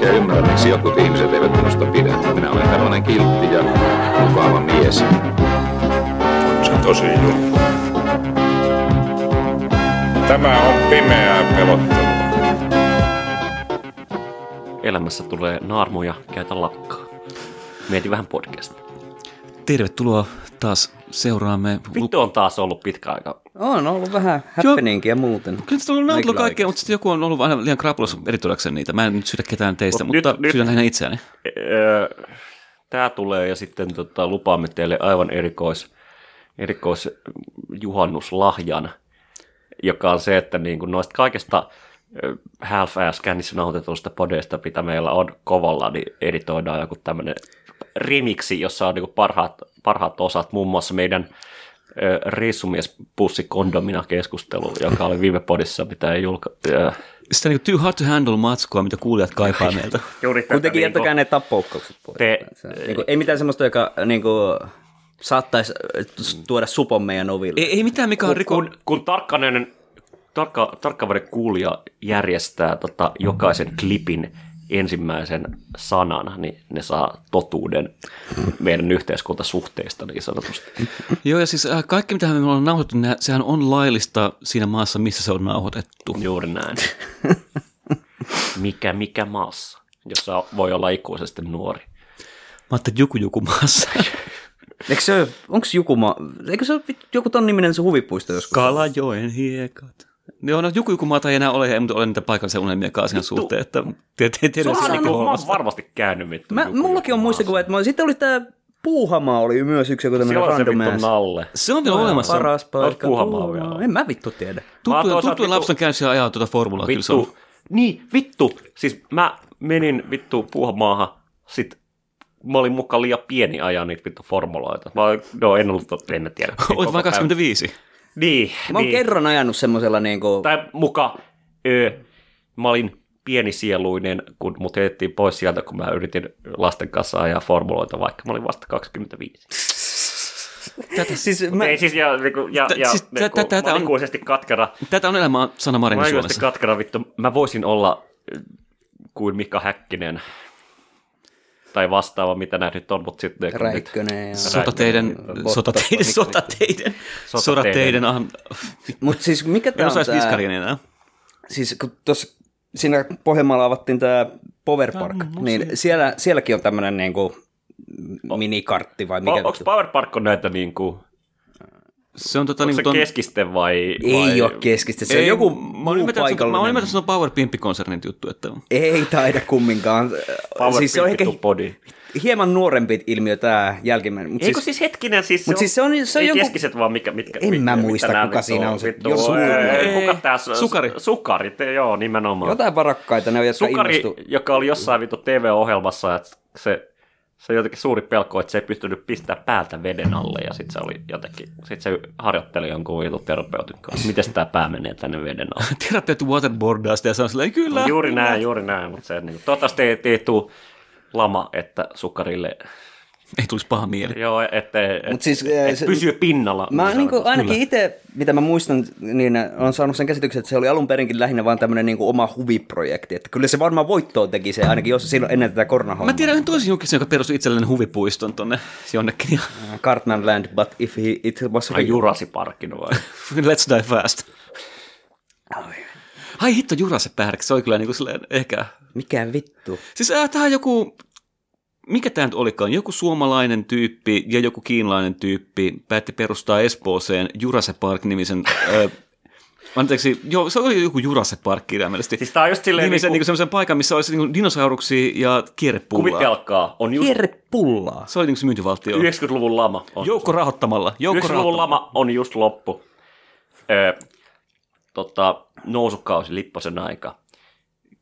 oikein ymmärrä, miksi jotkut ihmiset eivät minusta pidä. Minä olen tällainen kiltti ja mukava mies. On se tosi juttu. Tämä on pimeää pelottelua. Elämässä tulee naarmuja, käytä lakkaa. Mieti vähän podcastia. Tervetuloa taas seuraamme. Vittu on taas ollut pitkä aika. On ollut vähän happeningia muuten. Kyllä on ollut kaikkea, mutta sitten joku on ollut aina liian krapulossa editoidakseen niitä. Mä en nyt sydä ketään teistä, Mut mutta nyt- nyt- sydän lähinnä itseäni. Öö, Tämä tulee ja sitten tota, lupaamme teille aivan erikois, erikois juhannuslahjan, joka on se, että niin kuin noista kaikesta half-ass kännissä nauhoitetusta podeista, mitä meillä on kovalla, niin editoidaan joku tämmöinen remiksi, jossa on niin parhaat, parhaat osat, muun muassa meidän ö, reissumies pussi kondomina keskustelu, joka oli viime podissa, mitä ei julka... Sitä niin too hard to handle matskua, mitä kuulijat kaipaa meiltä. Juuri tätä Kuitenkin niinku- jättäkää ne tappoukkaukset pois. Te- niin kuin, ei mitään semmoista, joka niin kuin, saattaisi tuoda supon meidän oville. ei, ei mitään, mikä on riko... kun, kun tarkkainen, tarkka, tarkkavainen kuulija järjestää tota, jokaisen klipin ensimmäisen sanan, niin ne saa totuuden meidän yhteiskuntasuhteista niin sanotusti. Joo, ja siis äh, kaikki, mitä me ollaan nauhoitettu, nää- sehän on laillista siinä maassa, missä se on nauhoitettu. Juuri näin. Mikä, mikä maassa, jossa voi olla ikuisesti nuori. Mä ajattelin, että joku joku maassa. Eikö se, onko joku, ma- eikö se ole joku ton niminen se huvipuisto joskus? Kalajoen hiekat. Joo, no joku joku maata ei enää ole, ei mutta ole niitä paikallisia unelmia asian suhteen, että tiedän, että se oon, on varmasti käynyt vittu. Mä, joku- mullakin on muistikuva, että mä, sitten oli tää Puuhamaa oli myös yksi joku tämmöinen on se random vittu ass. nalle. Se on vielä olemassa. Paras paikka. Puuhamaa vielä. En mä vittu tiedä. Tuttu, vittu- lapsen käynyt siellä ajaa tuota formulaa. Kyllä se on. Vittu, niin, vittu. Siis mä menin vittu puuhamaahan, sit mä olin mukaan liian pieni ajaa niitä vittu formuloita. Mä olin, no en ollut, en tiedä. Olet Koko vain päivä. 25. Niin, Mä oon niin. kerran ajanut semmoisella niinku... Tai muka, ö, mä olin pienisieluinen, kun mut heitettiin pois sieltä, kun mä yritin lasten kanssa ajaa formuloita, vaikka mä olin vasta 25. Tätä, Siis Mä... Ei siis, ja, niinku, ja, Tä- ja siis niinku, tä- tä- tätä on- ikuisesti katkera. tätä on elämä Sanna Marinin Suomessa. katkera, vittu. Mä voisin olla kuin Mika Häkkinen tai vastaava, mitä nämä nyt on, mutta sitten... Räikkönen ja... Sotateiden, sotateiden, sotateiden, sotateiden, ah, Mut siis mikä tää on enää. Siis kun tuossa siinä Pohjanmaalla avattiin tämä Power Park, niin siellä, sielläkin on tämmöinen niinku minikartti vai mikä? Onko Power Park on näitä niin kuin, Se on tota onko niin se ton... keskisten vai... Ei vai... ole keskistä, se on joku mä muu se on- mä oon paikallinen. ymmärtänyt, että se on Power Pimppi-konsernin juttu, että Ei taida kumminkaan. Power siis se on ehkä body. hieman nuorempi ilmiö tämä jälkimmäinen. Eikö siis, siis hetkinen, siis Mut siis se on- se on ei joku- keskiset vaan mikä, mitkä... En mitkä, mä muista, kuka vittu siinä on se- Vittu, jos ei, suuri. kuka tässä? Sukari. Sukarit, joo, nimenomaan. jotain varakkaita, ne on, jotka Sukari, innostu. joka oli jossain vittu TV-ohjelmassa, että se, se jotenkin suuri pelko, että se ei pystynyt pistämään päältä veden alle, ja sitten se oli jotenkin, sit se harjoitteli jonkun vitun terapeutin kanssa, miten tämä pää menee tänne veden alle. terapeutti waterboardaa sitä ja sanoo silleen, kyllä. Juuri näin, juuri näin, mutta se, niin, toivottavasti ei, ei tule lama, että sukarille, Ei tulisi paha mieli. joo, ettei Mut siis, et, et se- pysyy pinnalla. Mä niin niin kuin, ainakin itse, mitä mä muistan, niin on saanut sen käsityksen, että se oli alun perinkin lähinnä vaan tämmöinen niin oma huviprojekti. Että kyllä se varmaan voittoa teki se, ainakin jos silloin ennen tätä koronahommaa. Mä tiedän yhden toisen julkisen, joka perusti itselleen huvipuiston tonne jonnekin. Ja Cartman Land, but if he, it was Ai real. Jurasi Parkin vai? let's die fast. Ai hitto, Jurassic Park, se oli kyllä niinku silleen ehkä... Mikä vittu? Siis äh, tää on joku... Mikä tämä nyt olikaan? Joku suomalainen tyyppi ja joku kiinalainen tyyppi päätti perustaa Espooseen Jurassic Park-nimisen... Anteeksi, joo, se oli joku Jurassic Park kirjaimellisesti. Siis tää on just silleen nimisen niinku- niinku semmoisen paikan, missä olisi niinku dinosauruksia ja kierrepullaa. Kuvitelkaa, on just Kierre pullaa. Se oli niinku se myyntivaltio. 90-luvun lama. On Joukko rahoittamalla. Joukko 90-luvun rahoittamalla. lama on just loppu. Öö, tota, nousukausi, Lipposen aika.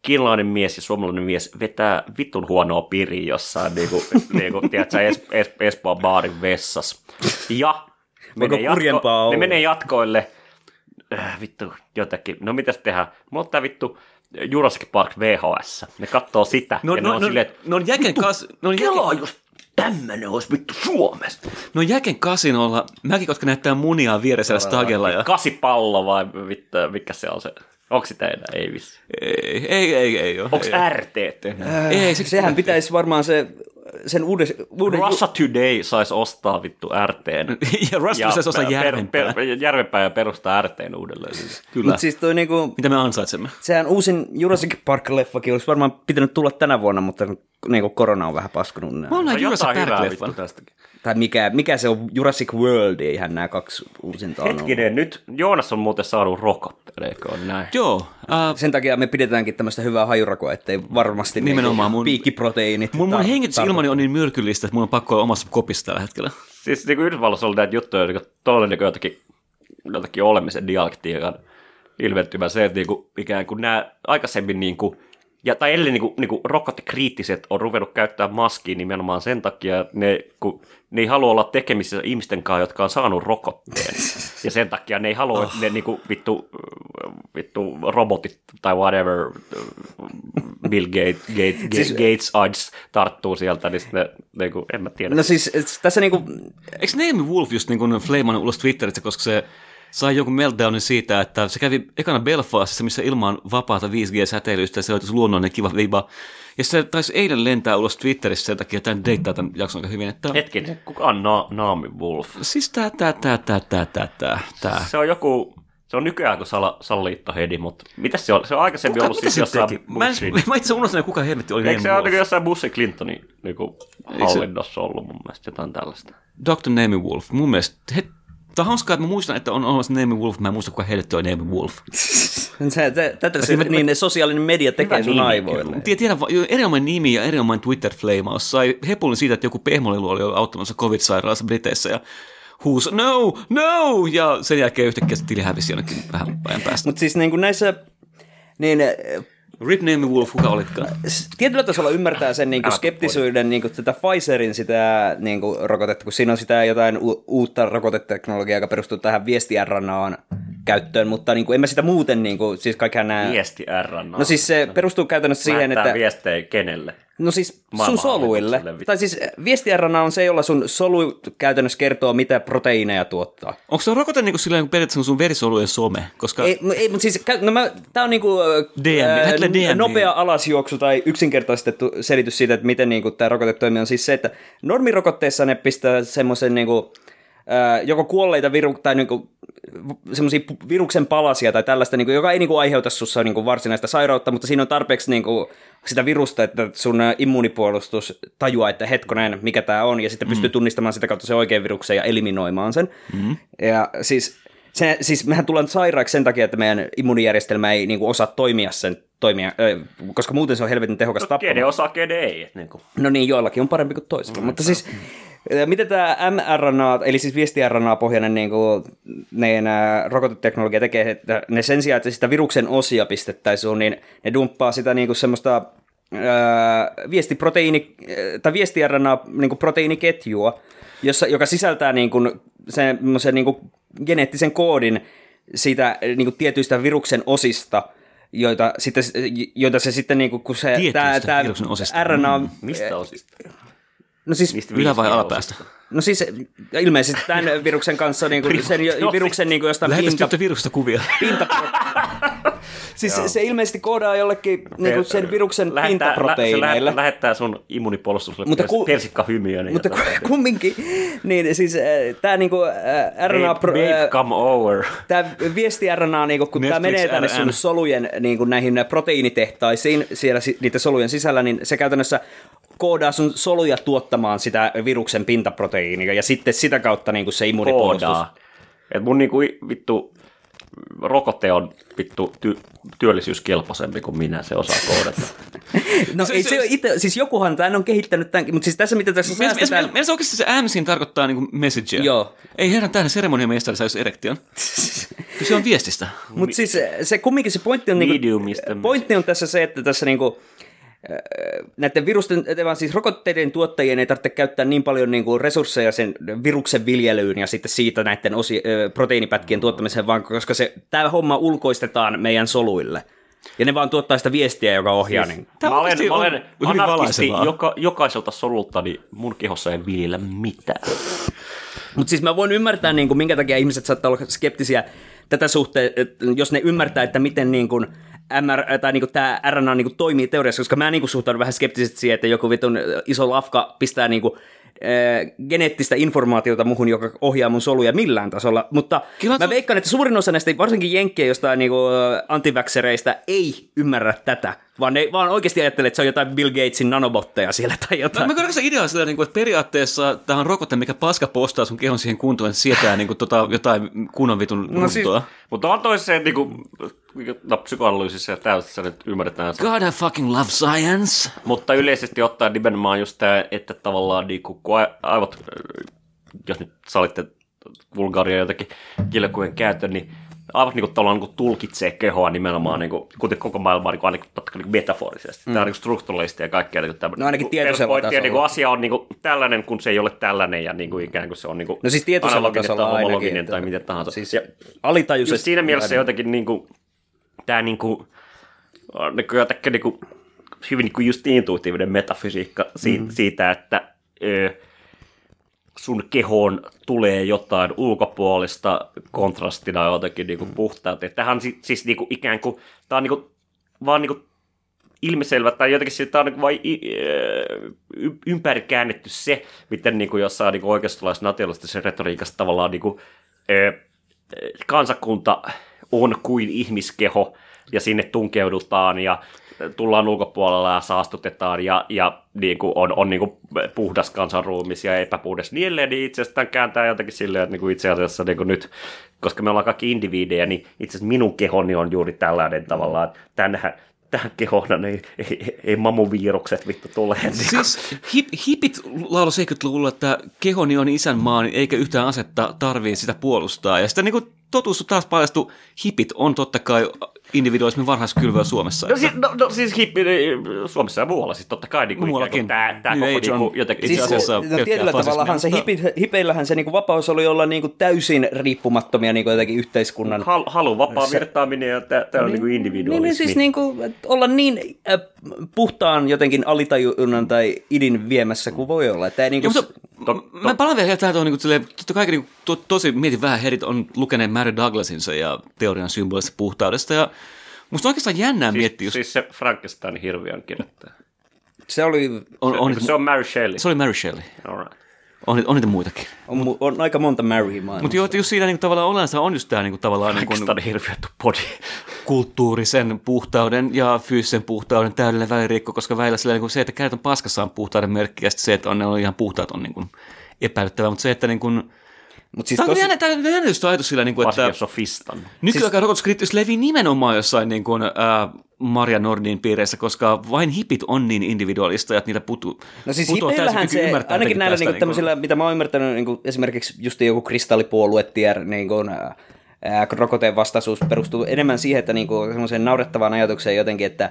Kiinalainen mies ja suomalainen mies vetää vitun huonoa piriä jossain, niin kuin, niin kuin tiedätkö, es, es, Espoon baarin vessassa. Ja menee kurjempaa ne menee jatkoille, äh, vittu, jotakin, no mitäs tehdään? Mulla on tää vittu Jurassic Park VHS. Ne katsoo sitä No, ja ne no, on no, silleen, että no, jäken kas, no, kelaa jäken, jos tämmönen olisi vittu Suomessa. no jäken kasinolla, mäkin koska näyttää munia vieressä stagella ja... Kasipallo vai vittu, mikä se on se? Onko se teidän? Ei vissi. Ei, ei, ei, ei ole. Onko ei, RT tehnyt? ei, se, Sehän pitäisi varmaan se, sen uuden, uuden Russia Today saisi ostaa vittu RTn. ja Rasmus saisi per- järvenpää. per- järvenpää ja perustaa RTn uudelleen. Kyllä. Mutta siis toi niinku, Mitä me ansaitsemme? sehän uusin Jurassic Park-leffakin olisi varmaan pitänyt tulla tänä vuonna, mutta niinku korona on vähän paskunut. Mä oon No Jurassic Park-leffan. tästäkin. Tai mikä, mikä se on Jurassic World, eihän nämä kaksi uusinta on ollut. Hetkinen, nyt Joonas on muuten saanut rokotteen, eikö näin? Joo, äh, Sen takia me pidetäänkin tämmöistä hyvää hajurakoa, ettei varmasti Nimenomaan mun- piikkiproteiinit. mun, mun tar- hengitysilmani on niin myrkyllistä, että mun on pakko olla omassa kopissa tällä hetkellä. Siis niin kuin Yhdysvalloissa oli näitä juttuja, niin tuolla niin jotakin, jotakin olemisen dialektiikan ilmentymä se, että niin kuin, ikään kuin nämä aikaisemmin niin kuin, ja, tai ellei niin kuin, niin kuin rokottekriittiset on ruvennut käyttää maskia nimenomaan sen takia, että ne, kun, ne ei halua olla tekemisissä ihmisten kanssa, jotka on saanut rokotteen. Ja sen takia ne ei halua, että ne niin kuin, vittu, vittu robotit tai whatever, Bill Gates, Gates, Siis- Gates Odds tarttuu sieltä, niin sitten ne, niin kuin, en mä tiedä. No siis tässä niinku, Eikö Naomi Wolf just niin kuin fleimannut ulos Twitterissä, koska se sai jonkun meltdownin siitä, että se kävi ekana Belfastissa, missä ilma on vapaata 5G-säteilystä ja se oli tosi luonnollinen kiva viba. Ja se taisi eilen lentää ulos Twitterissä sen takia, että hän deittaa tämän jakson aika hyvin. Että... Hetkinen, kuka on Na- Naomi Wolf? Siis tää, tää, tää, tää, tää, tää, tää, tää. Se on joku, se on nykyään kuin sala, salaliittohedi, mutta mitä se on? Se on aikaisemmin ollut siis jossain teki? Mä, en, mä itse unohdin, kuka helvetti oli Eikö se ole jossain Bushin Clintonin niin kuin, hallinnossa ollut mun mielestä jotain tällaista? Dr. Naomi Wolf. Mun mielestä, he, Tämä on hauskaa, että mä muistan, että on olemassa Naomi Wolf, mä en muista, kuka helvetti on Naomi Wolf. tätä se, niin ne sosiaalinen media tekee sun aivoille. Jo erinomainen nimi ja erinomainen Twitter-fleimaus. Sai hepulin siitä, että joku pehmolilu oli auttamassa covid-sairaalassa Briteissä ja huusi, no, no, ja sen jälkeen yhtäkkiä se tili hävisi jonnekin vähän ajan päästä. Mutta siis niin kuin näissä, niin eh, Rip Naomi Wolf, kuka olitkaan? tietyllä tasolla ymmärtää sen niin kuin skeptisyyden niin kuin tätä Pfizerin sitä niin kuin rokotetta, kun siinä on sitä jotain u- uutta rokoteteknologiaa, joka perustuu tähän viesti-RNAan käyttöön, mutta niin kuin, en mä sitä muuten, niin kuin, siis kaikkihan nämä... Viesti RNA. No siis se perustuu käytännössä siihen, että... viestejä kenelle? No siis sun soluille. Tai siis viesti-RNA on se, jolla sun solu käytännössä kertoo, mitä proteiineja tuottaa. Onko se rokote niin kuin silleen kuin periaatteessa sun verisolujen some? Koska Ei, mu- ei mutta siis, no mä, tää on niinku DM, ää, lähetle DM. nopea alasjuoksu tai yksinkertaistettu selitys siitä, että miten niinku tämä rokote toimii, on siis se, että normirokotteessa ne pistää semmoisen niinku, ää, joko kuolleita viru, tai niinku, semmoisia viruksen palasia tai tällaista, niinku, joka ei niinku aiheuta sussa niinku varsinaista sairautta, mutta siinä on tarpeeksi niinku, sitä virusta, että sun immuunipuolustus tajuaa, että hetkonen, mikä tämä on, ja sitten pystyy tunnistamaan sitä kautta se oikean viruksen ja eliminoimaan sen. Mm. Ja siis se, siis mehän tullaan sairaaksi sen takia, että meidän immuunijärjestelmä ei niin kuin, osaa toimia sen toimia, koska muuten se on helvetin tehokas Kede tappamaan. osaa, kede ei. et Niin kuin. No niin, joillakin on parempi kuin toisilla. Mutta siis, miten tämä mRNA, eli siis viesti-RNA-pohjainen niin kuin, ne nää rokoteteknologia tekee, että ne sen sijaan, että sitä viruksen osia pistettäisiin niin ne dumppaa sitä niin kuin semmoista ää, viestiproteiini, tai viesti-RNA niin kuin proteiiniketjua, jossa, joka sisältää niin kuin, semmoisen niin kuin geneettisen koodin siitä niin kuin tietyistä viruksen osista, joita, sitten, joita se sitten, niin kuin, kun se Tietyistä tää, viruksen osista. RNA, Mistä osista? no siis, Mistä ylä- vai alapäästä? no siis ilmeisesti tämän viruksen kanssa, niin kuin, sen jo- viruksen niin kuin jostain Lähetäs pinta, viruksesta kuvia. pinta Siis se, se ilmeisesti koodaa jollekin niin kuin sen viruksen Lähettää- Se pintaproteiineille. lähettää, lähettää sun immunipuolustukselle Mutta mutta ku- persikkahymiöön. ja Mutta ku- kumminkin, niin siis tämä niinku äh, RNA, Babe, babe, come over. tämä viesti RNA, niinku, kun tämä menee tänne sun solujen niinku, näihin proteiinitehtaisiin siellä si- niiden solujen sisällä, niin se käytännössä koodaa sun soluja tuottamaan sitä viruksen pintaproteiinia, ja sitten sitä kautta niinku se immuunipuolustus. Koodaa. Et mun niinku vittu rokote on vittu ty- työllisyyskelpoisempi kuin minä, se osaa koodata. No Se- ei se- se, se itse, siis jokuhan tämän on kehittänyt tämänkin, mutta siis tässä mitä tässä säästetään... Meillä oikeasti se MSin tarkoittaa niinku messagea. Joo. Ei herran tähden seremoniamestari saisi erektion. Se on viestistä. Mutta siis se, kumminkin se pointti on, niinku, Mediumista. pointti on tässä se, että tässä niinku, äh, näiden virusten, vaan siis rokotteiden tuottajien ei tarvitse käyttää niin paljon niinku resursseja sen viruksen viljelyyn ja sitten siitä näiden osi, proteiinipätkien tuottamiseen, vaan koska se, tämä homma ulkoistetaan meidän soluille. Ja ne vaan tuottaa sitä viestiä, joka ohjaa. Siis, niin. Tämä mä olen, mä on olen hyvin anarkisti valaisevaa. joka, jokaiselta solulta, niin mun kehossa ei viljellä mitään. Mutta siis mä voin ymmärtää, niin kuin, minkä takia ihmiset saattaa olla skeptisiä tätä suhteen, jos ne ymmärtää, että miten niin kuin, MR, tai niin kuin, tämä RNA niin kuin, toimii teoriassa, koska mä niin kuin, suhtaudun vähän skeptisesti siihen, että joku vitun iso lafka pistää niin kuin, äh, geneettistä informaatiota muhun, joka ohjaa mun soluja millään tasolla, mutta Kyllä mä se- veikkaan, että suurin osa näistä, varsinkin jenkkejä jostain niin kuin, antiväksereistä, ei ymmärrä tätä, vaan ne vaan oikeasti ajattelee, että se on jotain Bill Gatesin nanobotteja siellä tai jotain. mä kyllä se idea sillä, niin kuin, että periaatteessa tämä on rokote, mikä paska postaa sun kehon siihen kuntoon, että sietää niin kuin, tota, jotain kunnon vitun No siis-. Mutta on toiseen niin kuin, no, psykoanalyysissä ja täysissä nyt ymmärretään se. God, I fucking love science. Mutta yleisesti ottaen nimenomaan just tämä, että tavallaan niin kuin, kun aivot, äh, jos nyt salitte vulgaaria jotakin kielikujen käytön, niin aivot niin kuin, tavallaan niin kuin, tulkitsee kehoa nimenomaan, niin kuin, kuten koko maailmaa niin kuin, ainakin totta kai niin metaforisesti. Mm. Tämä on niin kuin, strukturaalista ja kaikkea. Niin kuin, tämmöinen, No ainakin tietoisella peruspointti, ja, tasolla. niin kuin, asia on niin kuin, tällainen, kun se ei ole tällainen ja niin kuin, ikään kuin se on niin kuin, No siis tietoisella analoginen tasolla tai ainakin, homologinen että- tai mitä tahansa. Siis ja, alitajuisesti. siinä mielessä jotenkin niin kuin, tämä niin kuin, on niin kuin jotenkin niin kuin, hyvin niin kuin just intuitiivinen metafysiikka siitä, mm. siitä että ö, sun kehoon tulee jotain ulkopuolista kontrastina jotenkin niin kuin puhtauteen. Tähän on si- siis niin kuin ikään kuin, tämä on niin kuin, vaan niin kuin ilmiselvä, tai jotenkin siitä tämä on niin vain ympäri käännetty se, miten niin kuin jossain niin oikeistolaisessa nationalistisessa retoriikassa tavallaan niin kuin, ö, kansakunta on kuin ihmiskeho, ja sinne tunkeudutaan, ja tullaan ulkopuolella ja saastutetaan, ja, ja niin kuin on, on niin kuin puhdas kansanruumis ja epäpuhdas niin edelleen, niin itse asiassa kääntää jotenkin silleen, että niin kuin itse asiassa niin kuin nyt, koska me ollaan kaikki indiviidejä, niin itse asiassa minun kehoni on juuri tällainen tavallaan, että tänhän, tähän kehoon ei, ei, ei mamuvirukset vittu tule. Niin Siis hip, hipit laulu 70-luvulla, että kehoni on isänmaa, niin eikä yhtään asetta tarvii sitä puolustaa. Ja sitten niin kuin totuus on taas paljastu, hipit on totta kai individualismin varhaiskylvöä Suomessa. No, siis, no, no siis hippi, niin, Suomessa ja muualla siis totta kai niin kuin, Muuallakin. Tämä, tämä koko niin on kuin, jotenkin itse Siis, asiassa no, tietyllä tavallahan se hipit, hipeillähän se niinku vapaus oli olla niinku täysin riippumattomia niinku jotenkin yhteiskunnan. hal, halu, vapaa Se- virtaaminen ja tämä on niin, niin individualismi. Niin, niin siis niinku, että olla niin äh, puhtaan jotenkin alitajunnan tai idin viemässä kuin voi olla. Että ei niinku, Ja, mutta, to- mä palaan vielä tähän tuohon, niin kuin, totta kai niin, to, tosi mietin vähän, herit on lukeneet Mary Douglasinsa ja teorian symbolista puhtaudesta, ja musta on oikeastaan jännää siis, miettiä, just, siis se Frankenstein hirviön kirjoittaja. se oli, on, on, Se on Mary Shelley. se oli Mary Shelley, All right. on, on niitä muitakin. on, mu- on aika monta Mary maailmassa. Mutta joo, että just siinä niin tavallaan olensa on just tämä niin tavallaan niin kuin, Frankenstein hirviön body. kulttuurisen puhtauden ja fyysisen puhtauden täydellinen välirikko, koska välillä sillä, niin kuin se, että kädet on paskassa on puhtauden merkki, ja se, että on, ne on ihan puhtaat on niin kuin epäilyttävää, mutta se, että niin kuin, Mut siis Tämä on tosi, jännä, tämä on jännä just ajatus sillä, niin kuin, että jos on fistan. nykyaikaan siis... rokotuskriittisyys levii nimenomaan jossain niin kuin, ää, Maria Nordin piireissä, koska vain hipit on niin individualista, että niitä putu, No siis putoaa täysin hipeillähän kyky se, ymmärtää ainakin näillä tästä, niinku tämmöisillä, mitä mä oon ymmärtänyt, niinku esimerkiksi just joku kristallipuolue tier, niinku, ää, ää, rokoteen vastaisuus perustuu enemmän siihen, että niinku, semmoiseen naurettavaan ajatukseen jotenkin, että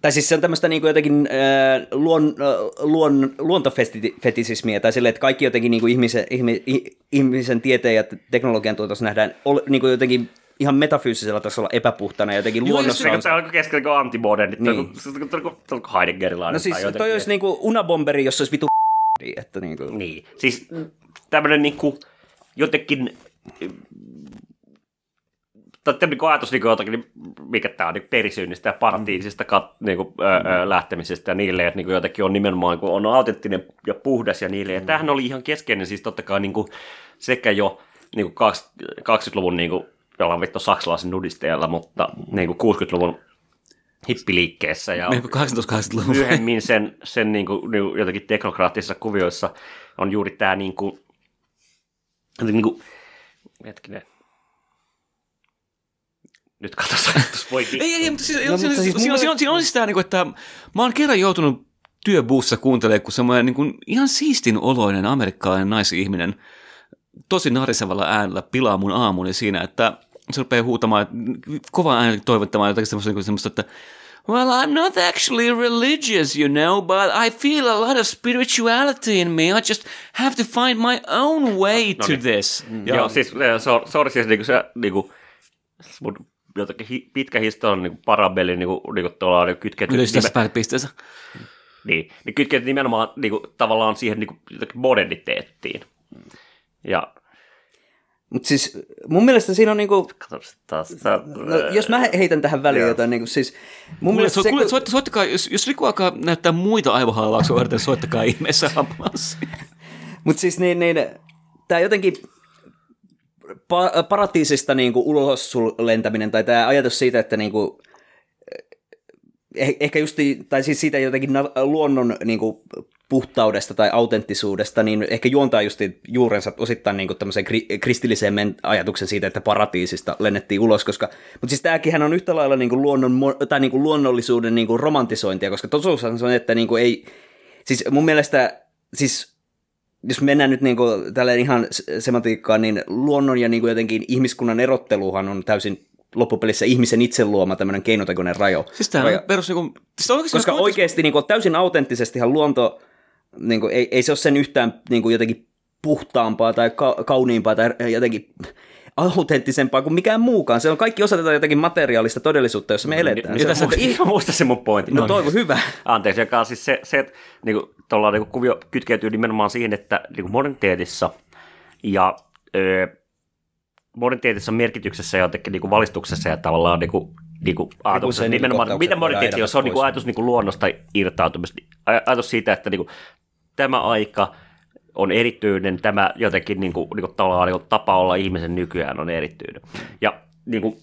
tai siis se on tämmöistä niinku jotenkin äh, luon, äh, luon, luontofetisismiä, tai silleen, että kaikki jotenkin niinku ihmisen, ihmi, ihmisen tieteen ja teknologian tuotossa nähdään ol, niinku jotenkin ihan metafyysisellä tasolla epäpuhtana jotenkin Joo, luonnossa Se on. aika keskellä kuin antimodernit. Niin. Niin. Se on kuin Heideggerilainen. No siis tai toi olisi niinku unabomberi, jos se olisi vitu että niinku. Niin, siis tämmöinen niinku jotenkin tai niin ajatus niin jotakin, niin mikä tämä on niin perisynnistä ja paratiisista kat, niin kuin, ö, ö, lähtemisestä ja niille, että niin kuin jotenkin on nimenomaan niin kuin on autenttinen ja puhdas ja niille. Ja tämähän oli ihan keskeinen siis totta kai niin kuin sekä jo niin kuin 20-luvun niin kuin, jollain vittu saksalaisen nudisteella, mutta niin kuin 60-luvun hippiliikkeessä ja Meidän 1880-luvulla. myöhemmin sen, sen niin kuin, niin kuin jotenkin teknokraattisissa kuvioissa on juuri tämä niin kuin, niin kuin, hetkinen, Nyt katsotaan, ajatus voi Ei, ei, mutta siis, No, no, mutta siis siinä, siinä, on, siinä on siis tämä, niin että mä oon kerran joutunut työbuussa kuuntelemaan, kun semmoinen niin kuin, ihan siistin oloinen amerikkalainen naisihminen tosi narisevalla äänellä pilaa mun aamuni siinä, että se rupeaa huutamaan, kova äänellä toivottamaan jotakin semmoista, niin semmoista että Well, I'm not actually religious, you know, but I feel a lot of spirituality in me. I just have to find my own way to niin. this. Ja. Joo, siis eh, so, sorry, siis niinku se niinku, mun jotenkin hi, pitkä historia niinku parabeli niinku, niinku tuolla niinku kytkeytyy Yleisesti tässä pisteessä. niin, niin kytkeytyy nimenomaan niinku, tavallaan siihen niinku, jotenkin moderniteettiin. Ja Mutta siis mun mielestä siinä on niinku, taas, no, jos mä heitän tähän väliin Joo. jotain, niinku siis mun Kuule, mielestä so, se, kuule, kun- soittakaa, jos, jos Riku alkaa näyttää muita aivohaalauksia varten, soittakaa ihmeessä ambulanssi. Mutta siis niin, niin tämä jotenkin pa- paratiisista niinku ulos sul lentäminen tai tämä ajatus siitä, että niinku, eh- ehkä just, tai siis siitä jotenkin luonnon niinku puhtaudesta tai autenttisuudesta, niin ehkä juontaa just juurensa osittain niinku tämmöiseen kri- kristilliseen men- ajatuksen siitä, että paratiisista lennettiin ulos, koska, mutta siis tämäkin on yhtä lailla niinku luonnon, mo- tai niinku luonnollisuuden niinku romantisointia, koska totuushan se on, että niinku ei, siis mun mielestä, siis jos mennään nyt niinku tällä ihan s- semantiikkaan, niin luonnon ja niinku jotenkin ihmiskunnan erotteluhan on täysin loppupelissä ihmisen itse luoma tämmöinen keinotekoinen rajo. Siis tämä rajo. on perus niinku... Siis oikeasti, Koska jos- oikeasti niin kuin, täysin autenttisestihan luonto, niin kuin, ei, ei se ole sen yhtään niin kuin, jotenkin puhtaampaa tai ka- kauniimpaa tai jotenkin autenttisempaa kuin mikään muukaan. Se on kaikki osa tätä jotenkin materiaalista todellisuutta, jossa me eletään. Niin, Se, ihan muista se mun pointti. no toivo hyvä. Anteeksi, joka on siis se, se että niinku, tuolla niinku, kuvio kytkeytyy nimenomaan siihen, että niinku, moderniteetissa ja ö, moderniteetissa merkityksessä ja jotenkin niinku, valistuksessa ja tavallaan niinku, niinku, ajatuksessa, sen nimenomaan, kohtauksen mitä moderniteetti on, se on niinku, pois. ajatus niinku, luonnosta irtautumista, Aj- ajatus siitä, että niinku, tämä aika on erityinen, tämä jotenkin niinku, niinku, tavallaan, niinku, tapa olla ihmisen nykyään on erityinen. Ja niinku,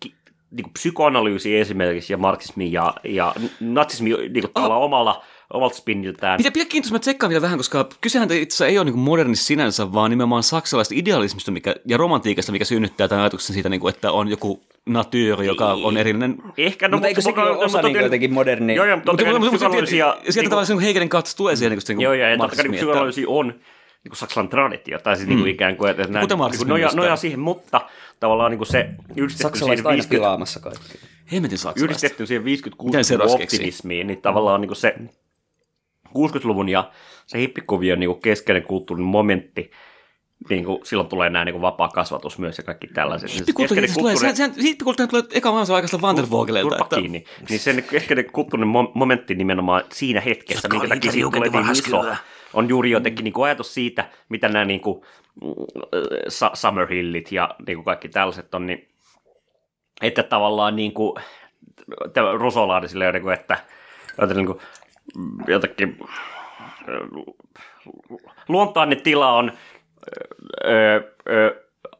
ki- niinku, psykoanalyysi esimerkiksi ja marksismi ja, ja natsismi niinku, tavallaan omalla, omalta spinniltään. Pidä, pidä kiinni, jos mä tsekkaan vielä vähän, koska kysehän itse asiassa ei ole niin moderni sinänsä, vaan nimenomaan saksalaista idealismista mikä, ja romantiikasta, mikä synnyttää tämän ajatuksen siitä, niin kuin, että on joku natyyri, joka on erillinen. Ehkä, no, Mutta eikö sekin ole osa niin jotenkin modernia? Joo, joo, mutta totta kai psykoanalyysia... Sieltä niinku- tavallaan Hegelin kautta tulee siihen niin kuin, Joo, joo, ja totta kai niin että- psykoanalyysi on niin kuin Saksan traditio, tai siis mm. niin kuin ikään kuin, että näin, Kuten niin kuin nojaa tämä. siihen, mutta tavallaan niin kuin se yhdistetty Saksalaiset siihen aina 50, pilaamassa kaikki. Hemmetin saksalaista. yhdistetty siihen 56 Miten se ras keksii? optimismiin, niin tavallaan niin kuin se 60-luvun ja se hippikuvion niin kuin keskeinen kulttuurinen momentti, niin kuin, silloin tulee nämä niin kuin vapaa kasvatus myös ja kaikki tällaiset. Niin se Hippikulttuuri tulee, sehän, sehän, hippikulttuuri tulee eka maailman aikaista Van der Vogelilta. Turpa Että, kiinni. Niin sen keskeinen kulttuurinen mo- momentti nimenomaan siinä hetkessä, minkä takia siitä tulee niin iso, on juuri jotenkin niin kuin ajatus siitä, mitä nämä niin kuin, mm, Summerhillit ja niin kuin kaikki tällaiset on, niin että tavallaan niin kuin, tämä Rosolaari silleen, niin kuin, että jotenkin, niin kuin, mm, jotenkin luontainen tila on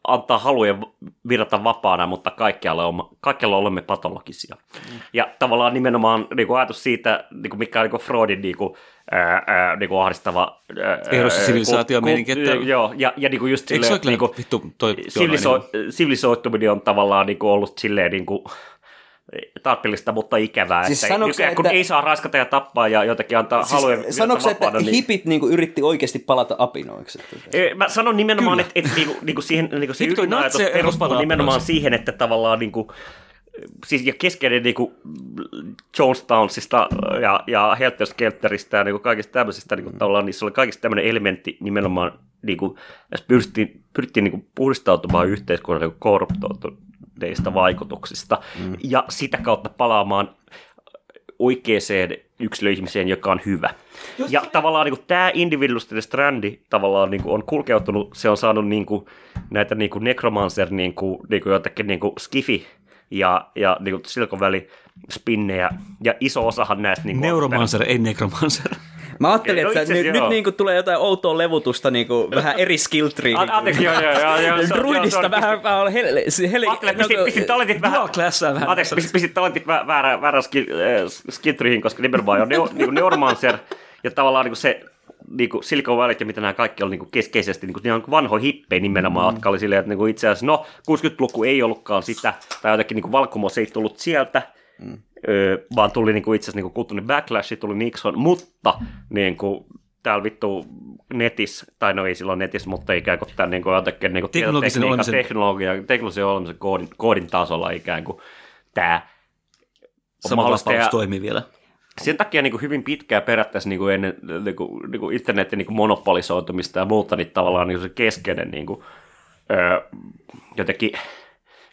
antaa halujen virrata vapaana, mutta kaikkialla, on, kaikkialla olemme patologisia. Ja tavallaan nimenomaan niin kuin ajatus siitä, niin kuin mikä on niin kuin Freudin niin kuin, ää, ää, niin kuin ahdistava... ää, Eros- ja ää, sivilisaatiomeininki, kult- että- Joo, ja, ja niin kuin just Eikö se silleen, ole niin kuin, vittu toi siviliso- sivilisoituminen on tavallaan niin kuin ollut silleen niin kuin, tarpeellista, mutta ikävää. Siis että, sanoiko se, nykyään, kun että- ei saa raskata ja tappaa ja jotenkin antaa siis Sanoiko se, että niin- hipit niinku yritti oikeasti palata apinoiksi? Ee, Mä sanon nimenomaan, että, että niinku, niinku siihen, niinku se ydinajatus perustuu nimenomaan siihen, että tavallaan niinku, siis ja keskeinen niinku Jonestownsista ja, ja Helter Skelteristä ja niinku kaikista tämmöisistä niinku, Mm. tavallaan niissä oli kaikista tämmöinen elementti nimenomaan niinku, jos pyrittiin, pyrittiin niinku puhdistautumaan yhteiskunnan niinku korruptoituneista vaikutuksista Mm. ja sitä kautta palaamaan oikeaan yksilöihmiseen, joka on hyvä. Ja tavallaan niin tämä individualistinen strändi tavallaan niin kuin, on kulkeutunut, se on saanut niin kuin, näitä niin kuin necromancer, niin kuin, niin kuin jotakin niin kuin skifi ja, ja niin kuin Valley spinnejä, ja iso osahan näistä... Niin kuin, Neuromancer, ei necromancer. Mä ajattelin, No että itse nyt, nyt joo. niinku tulee jotain outoa levutusta, niinku, vähän eri skill tree. An- Anteeksi, joo, joo, joo. joo, se on- Druidista se on- vähän, vähän hel, hel, Ajattelin, että pistit, pistit talentit vähän... Dual classaa vähän. Anteeksi, pistit, pistit talentit vä- väärään, väärään skill, äh, skill treehin, koska nimenomaan on neo, niin neuromancer, ja tavallaan niin kuin se niin kuin Silicon Valley ja mitä nämä kaikki oli niin kuin keskeisesti, niin kuin, ne on vanhoja hippejä nimenomaan, mm. jotka oli silleen, että niin kuin itse asiassa, no 60-luku ei ollutkaan sitä, tai jotenkin niin kuin valkumous ei tullut sieltä, mm. öö, vaan tuli niin kuin itse asiassa niin kuin kulttuurinen backlash, tuli Nixon, mutta niin kuin, täällä vittu netissä, tai no ei silloin netissä, mutta ikään kuin tämän niin kuin jotenkin niin kuin Teknologisen olemisen- teknologia, teknologisen olemisen koodin, koodin tasolla ikään kuin tämä Sama Ja toimii vielä. sen takia niin kuin hyvin pitkään periaatteessa niin kuin ennen niin kuin, niin kuin internetin niin kuin monopolisoitumista ja muuta, niin tavallaan niin kuin se keskeinen niin kuin, öö, jotenkin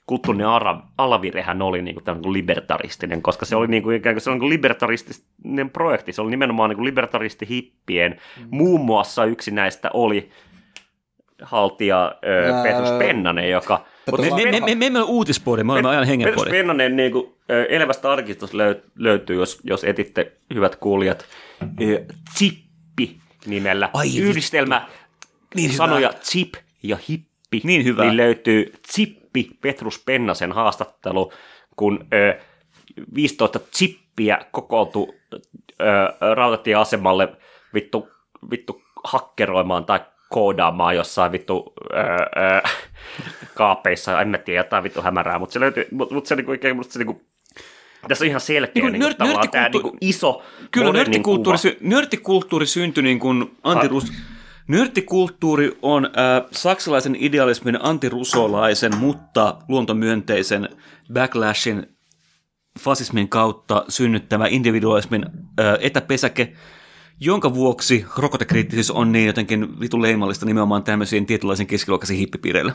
kulttuurinen ara- alavirehän oli niin kuin, niin kuin libertaristinen, koska se oli niin kuin, ikään kuin, se oli niin kuin libertaristinen projekti, se oli nimenomaan niin kuin libertaristihippien, muun muassa yksi näistä oli haltija öö, Ää, Petrus Pennanen, joka... Mutta Me, me, me, me emme ole uutispodi, me olemme ajan Petrus hengenpodi. Pennanen niin kuin, elävästä arkistosta löy- löytyy, jos, jos etitte hyvät kuulijat, Zippi nimellä. Ai Yhdistelmä Niin hyvä. sanoja chip ja hippi. Niin hyvä. Niin löytyy Zippi Petrus Pennasen haastattelu, kun ö, 15 chippiä kokoontui ö, rautatieasemalle vittu, vittu hakkeroimaan tai koodaamaan jossain vittu ö, ö, kaapeissa, en mä tiedä, jotain vittu hämärää, mutta se löytyy, mutta mut se niinku ikään kuin se niinku, tässä on ihan selkeä Niinku niinku, nörd- tavallaan tämä nörttikulttuuri- niinku iso Kyllä nörttikulttuuri, sy- nörttikulttuuri syntyi niin kuin antirus... Nörttikulttuuri on äh, saksalaisen idealismin antirusolaisen, mutta luontomyönteisen backlashin fasismin kautta synnyttämä individualismin äh, etäpesäke, jonka vuoksi rokotekriittisyys on niin jotenkin vitun leimallista nimenomaan tämmöisiin tietynlaisen keskiluokkaisiin hippipiireille.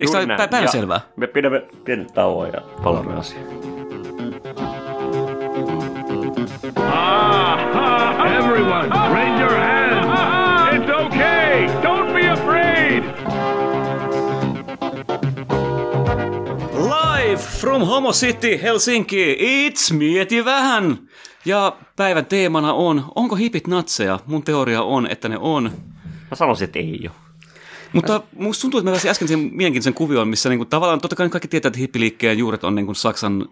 Eikö Juuri tämä näin. pä- päivän Ja selvää? Me pidämme pienen tauon ja palaamme asiaan. Ah, everyone, raise your hands. From Homo City, Helsinki, it's Mieti vähän! Ja päivän teemana on, onko hipit natseja? Mun teoria on, että ne on. Mä sanoisin, että ei ole. Mutta musta tuntuu, että mä pääsin äsken sen mielenkiintoisen kuvioon, missä niinku, tavallaan totta kai kaikki tietää, että hippiliikkeen juuret on niinku Saksan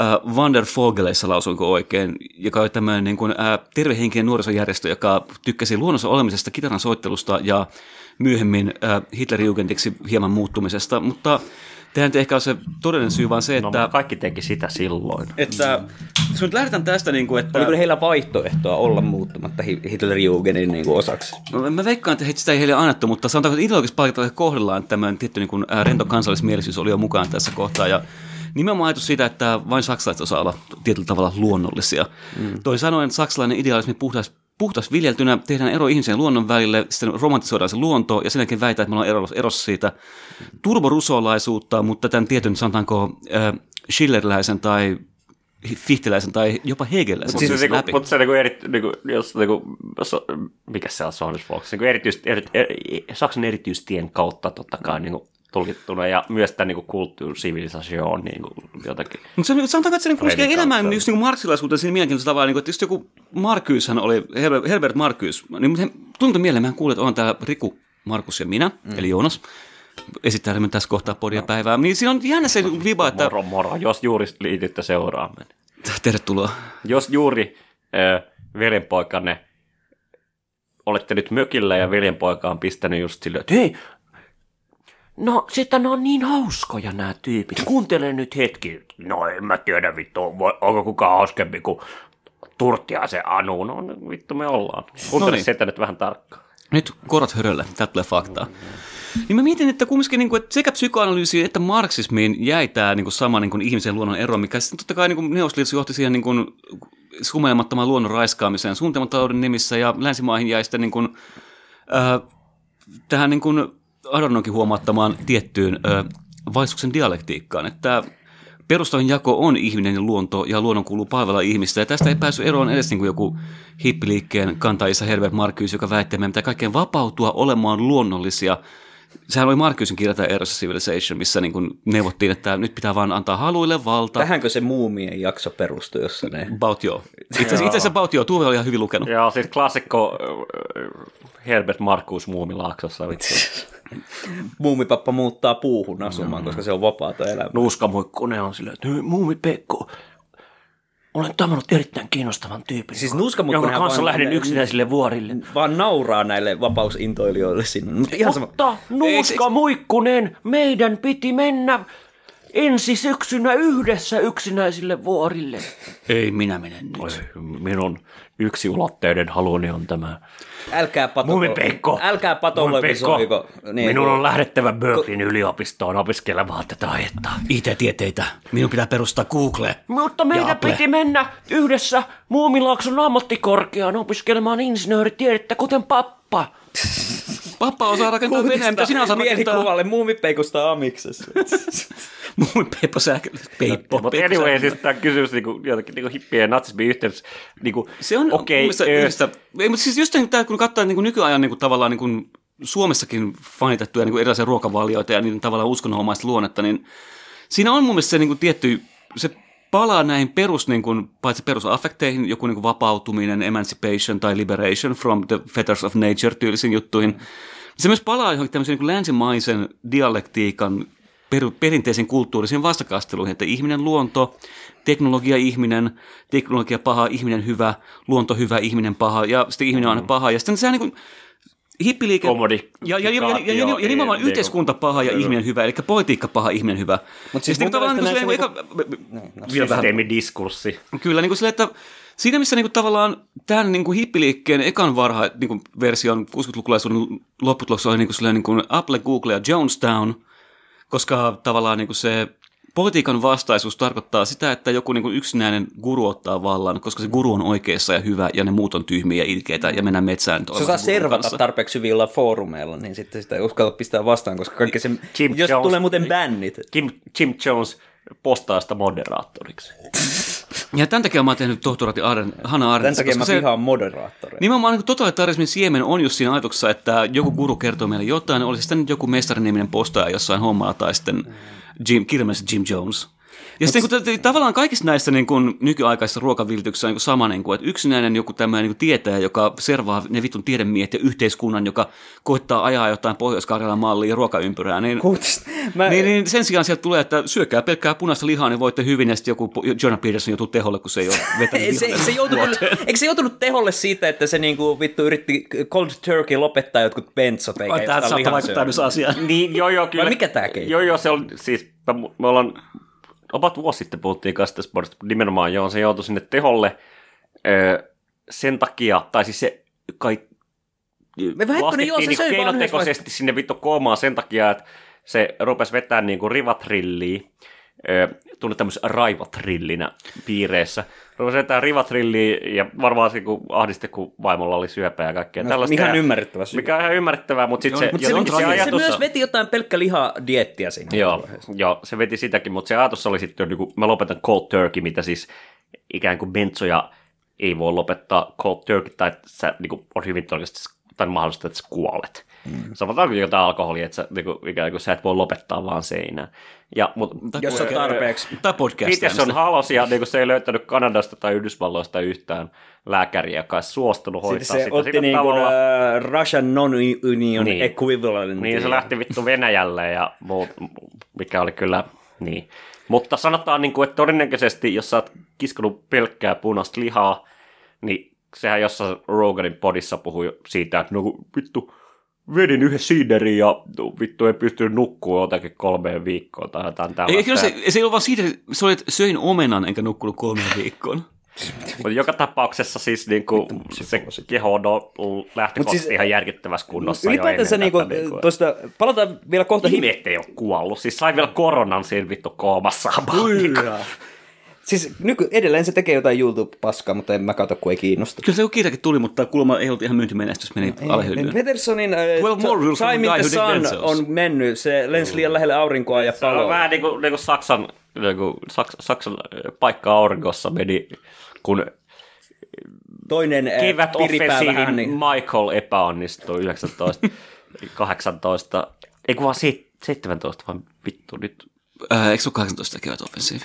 äh, Wandervogeleissa lausuinko oikein, joka on tämmöinen niinku, äh, tervehenkinen nuorisojärjestö, joka tykkäsi luonnossa olemisesta, kitaran soittelusta ja myöhemmin äh, Hitlerjugendiksi hieman muuttumisesta, mutta tämä nyt ehkä on se todellinen syy, vaan se, No, että... mutta kaikki teki sitä silloin. että jos nyt lähdetään tästä, niin kuin, että... Oliko heillä vaihtoehtoa olla muuttumatta Hi- Hitlerjugendin niin kuin osaksi? No, Mä veikkaan, että heitä sitä ei heille annettu, mutta sanotaanko, että ideologisessa paikalla kohdellaan tämmöinen tietty niin kuin, rento kansallismielisyys oli jo mukaan tässä kohtaa. Ja nimenomaan ajatus siitä, että vain saksalaiset osaa olla tietyllä tavalla luonnollisia. Mm. Toisin sanoen saksalainen idealismi puhdas, puhdas viljeltynä, tehdään ero ihmisen ja luonnon välille, sitten romantisoidaan se luonto ja sen jälkeen väitään, että me ollaan erossa, siitä turborusolaisuutta, mutta tämän tietyn, sanotaanko, äh, Schillerläisen tai Fichteläisen tai jopa Hegeläisen Mutta se, niinku, läpi. mut se niinku eri, niinku, jos, niinku, so, mikä se on Sonnensvolks, niinku erityis, eri, eri, Saksan erityistien kautta totta kai niinku, tulkittuna ja myös tämä niinku, kulttuurisivilisation niinku, jotenkin. Mutta se, sanotaanko, että se niinku koskee elämään just niinku marksilaisuuteen siinä mielenkiintoisella tavalla, niinku, että just joku Markyshän oli, Herbert, Herbert Markys, niin mutta tulinko mieleen, mä kuulin, että on täällä Riku, Markus ja minä, mm. eli Joonas, esittää tässä kohtaa podia päivää. Niin siinä on jännä se viba, että Moro moro, jos juuri liitytte seuraamaan. tervetuloa. Jos juuri äh, veljenpoikanne olette nyt mökillä ja veljenpoika on pistänyt just silleen, että hei, no sitten ne on niin hauskoja nämä tyypit. Kuuntele nyt hetki. No en mä tiedä vittu, voi- onko kukaan hauskempi kuin Turttia se Anu. No vittu me ollaan. Kuuntele Noniin. sitä nyt vähän tarkkaan. Nyt korot hörölle, täältä tulee faktaa. Niin mä mietin, että kumminkin niin kuin, että sekä psykoanalyysiin että marksismiin jäi tämä niin kuin sama niin kuin ihmisen luonnon ero, mikä sitten totta kai niin Neuvostoliitossa johti siihen niin kuin sumeilmattomaan luonnon raiskaamiseen suunnitelmatalouden nimissä ja länsimaihin jäi sitten niin kuin, äh, tähän niin kuin Adornonkin huomaattamaan tiettyyn äh, vaistuksen dialektiikkaan, että perustavin jako on ihminen ja luonto, ja luonnon kuuluu palvella ihmistä. Ja tästä ei päässyt eroon edes niin kuin joku hippiliikkeen kantaisa Herbert Marcuse, joka väitti, että meidän pitää kaikkeen vapautua olemaan luonnollisia. Sehän oli Marcusen kirja tämä Eros Civilization, missä niin kuin neuvottiin, että nyt pitää vaan antaa haluille valta. Tähänkö se muumien jakso perustui, jossa ne... About joo. Itse asiassa, itse asiassa About joo, Tuve oli ihan hyvin lukenut. Ja siis klassikko Herbert Markus Muumilaaksossa. Muumipappa muuttaa puuhun asumaan, koska se on vapaata elämää. Nuuskamuikkunen on silleen, että "Hei, Muumi Pekko, olen tavannut erittäin kiinnostavan tyypin, Siis jonka kanssa vaan- lähden yksinäisille vuorille. Vaan nauraa näille vapausintoilijoille sinne. Mutta ihan sama. Mutta Nuuska Muikkunen, meidän piti mennä ensi syksynä yhdessä yksinäisille vuorille. Ei minä mene nyt. Minun yksiulotteinen haluni on tämä. Älkää pato. Älkää patologisoiko. Niin, Minun on lähdettävä Berkeleyn yliopistoon opiskelemaan tätä aihetta. IT-tieteitä. Minun pitää perustaa Google. Mutta meidän Apple. piti mennä yhdessä Muumilaakson ammattikorkeaan opiskelemaan insinööritiedettä, kuten pappa. Pappa osaa rakentaa veneen, mitä sinä osaat rakentaa. Mielikuvalle muumipeikosta amiksessa. Mun Peippo sähkö. Peippo. Mutta anyway, siis tämä kysymys niinku, jotenkin niinku hippien ja natsismin yhteydessä. Niinku, Se on okay, ö, yhdistä, ei, mutta siis just tämä, kun katsoo niin kuin nykyajan niin kuin, tavallaan niin kuin Suomessakin fanitettuja niin kuin erilaisia ruokavalioita ja niiden tavallaan uskonnonomaista luonnetta, niin siinä on mun mielestä se niin kuin tietty, se palaa näihin perus, niin kuin, paitsi perusaffekteihin, joku niin kuin vapautuminen, emancipation tai liberation from the fetters of nature tyylisiin juttuihin. Se myös palaa johonkin tämmöisen niin kuin länsimaisen dialektiikan per, perinteisen kulttuurisiin vastakasteluihin, että ihminen luonto, teknologia ihminen, teknologia paha, ihminen hyvä, luonto hyvä, ihminen paha ja sitten ihminen on aina paha. Ja sitten se on niin kuin hippiliike ja, ja, ja, ja, ja, ja, ja nimenomaan yhteiskunta paha ja ihminen hyvä, eli politiikka paha, ihminen hyvä. Mut siis Ja sitten mun tavallaan niin kuin eka, vielä vähän systeemidiskurssi. Kyllä, niin kuin sille, että siinä missä niin kuin tavallaan tämän niin kuin hippiliikkeen ekan varha niin kuin version 60-lukulaisuuden lopputuloksessa oli niin kuin, silleen, niin kuin Apple, Google ja Jonestown, koska tavallaan niin kuin se politiikan vastaisuus tarkoittaa sitä, että joku niin kuin yksinäinen guru ottaa vallan, koska se guru on oikeassa ja hyvä ja ne muut on tyhmiä ja ilkeitä ja mennään metsään. Se saa servata tarpeeksi hyvillä foorumeilla, niin sitten sitä ei uskalla pistää vastaan, koska kaikki se, Jim jos Jones- tulee muuten bännit. Kim, Jim Jones postaa sitä moderaattoriksi. Ja tämän takia mä oon tehnyt tohtorati Arden, Hanna Arendt. Tämän takia mä vihaan moderaattoreita. Nimenomaan niin totalitarismin siemen on just siinä ajatuksessa, että joku guru kertoo meille jotain, olisi sitten joku mestariniminen postaaja jossain hommalla tai sitten Jim, Jim Jones. Ja sitten niin kuin, tavallaan kaikissa näissä niin kuin, nykyaikaisissa ruokaviltyksissä on niin kuin sama, niin kuin, että yksinäinen joku tämmöinen niin kuin tietäjä, joka servaa ne vitun tiedemiehet ja yhteiskunnan, joka koittaa ajaa jotain Pohjois-Karjalan mallia ruokaympyrää, niin, mä, niin, niin sen sijaan sieltä tulee, että syökää pelkkää punaista lihaa, niin voitte hyvin, ja sitten joku Jonah Peterson joutuu teholle, kun se ei ole vetänyt Ei, se, se vuoteen. eikö se joutunut teholle siitä, että se niinku vittu yritti cold turkey lopettaa jotkut bentsot eikä jostain saattaa vaikuttaa myös asiaan. Niin, joo, joo, kyllä. mikä tää keino? Joo, joo, se on siis, me ollaan, about vuosi sitten puhuttiin kanssa tästä sportista, nimenomaan joo, se joutui sinne teholle ö, sen takia, tai siis se kai Me Vähättönen, joo, se laskettiin vaan keinotekoisesti sinne vittu koomaan sen takia, että se rupesi vetämään niinku rivatrilliä, ö, tunnet tämmöisen raivatrillinä piireissä. Rupesi vetämään rivatrilliä ja varmaan se kun ahdisti, kun vaimolla oli syöpää ja kaikkea No, tällaista. ihan ja- ymmärrettävä syy. Mikä on ihan ymmärrettävää, mutta sitten se, Mut se- se, mut se, se- Se, ajatus, myös veti jotain pelkkä lihadiettiä siinä. Joo, joo, se veti sitäkin, mutta se ajatus oli sitten, että niin mä lopetan cold turkey, mitä siis ikään kuin bensoja ei voi lopettaa cold turkey, tai että sä, niin kuin, on hyvin todennäköisesti tai mahdollista, että sä kuolet. Mm. Sanotaanko jotain alkoholia, että sä, niin kuin, ikään kuin sä et voi lopettaa vaan seinään. Ja, mut, Jos on tarpeeksi. Tai podcast. Peterson halusi, ja niin kuin se ei löytänyt Kanadasta tai Yhdysvalloista yhtään lääkäriä, joka olisi suostunut hoitaa Sitten se sitä. otti niin kuin, tavallaan- uh, Russian non-union Niin. niin. equivalent. Niin se lähti vittu Venäjälle ja muut, mikä oli kyllä niin. Mutta sanotaan, niin kuin, että todennäköisesti, jos sä oot kiskonut pelkkää punaista lihaa, niin sehän jossain Roganin podissa puhui siitä, että no vittu, vedin yhden siiderin ja no, vittu ei pystynyt nukkua jotakin kolmeen viikkoon tai jotain Ei, tällaista. kyllä se, se ei ole vaan siitä, se oli, että söin omenan enkä nukkunut kolmeen viikkoon. Mutta joka tapauksessa siis niin kuin, se keho on lähtökohtaisesti Mut siis- ihan järkyttävässä kunnossa jo Ylipäätänsä ennen niinku, tätä, niin kuin. tuosta, palataan vielä kohta. Ihme, ettei ole kuollut. Siis sai vielä koronan siinä vittu koomassa. Siis nyky, edelleen se tekee jotain YouTube-paskaa, mutta en mä katso, kun ei kiinnosta. Kyllä se joku kirjakin tuli, mutta kuulemma ei ollut ihan myyntimenestys, meni alehyllyyn. Petersonin uh, Twelve more rules Time in the Sun on mennyt. Se lensi liian lähelle aurinkoa ja Se on vähän niin kuin, niin kuin Saksan, niin kuin Saks, Saksan äh, paikka auringossa meni, kun Toinen äh, kevät offensiivin niin. Michael epäonnistui 19, 18, ei kun vaan sit- 17, vaan vittu nyt. Äh, eikö se ole 18 kevät offensiivi?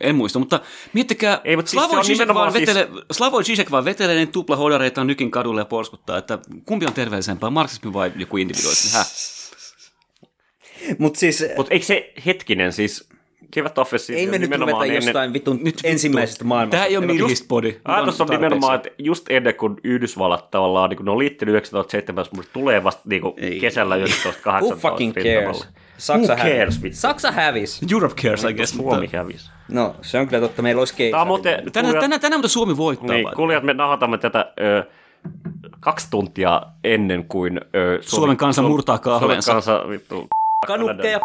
En muista, mutta miettikää, Ei, mutta siis Slavoj Žižek nimenomaan vaan, siis- vetele, Slavoj Žižek vaan vetelee niin tupla hodareita nykin kadulle ja porskuttaa, että kumpi on terveellisempää, marksismi vai joku individualismi? Häh? Mutta siis Mutta eikö se hetkinen siis, Kivät Offensive Ei me nyt ruveta jostain vitun Nyt vittu. ensimmäisestä maailmasta. Tämä ei ole milhistpodi. Ajatus on nimenomaan, että just ennen kuin Yhdysvallat tavallaan, niin kuin ne on liittynyt 1917, mutta tulee vasta niin kuin Ei. kesällä 1918 Who fucking cares? Saksa Who cares, hävisi. vittu? Saksa hävisi. Europe cares, I guess. Suomi Mutta... hävisi. No, se on kyllä totta. Meillä olisi keisari. Tämä on muuten, Tänään, tänään, tänään mutta Suomi voittaa. Niin, kuulijat, me nahatamme tätä ö, kaksi tuntia ennen kuin ö, Suomen kansa Suom- murtaa kahleensa. Suomen kansa vittu. Kanukkeja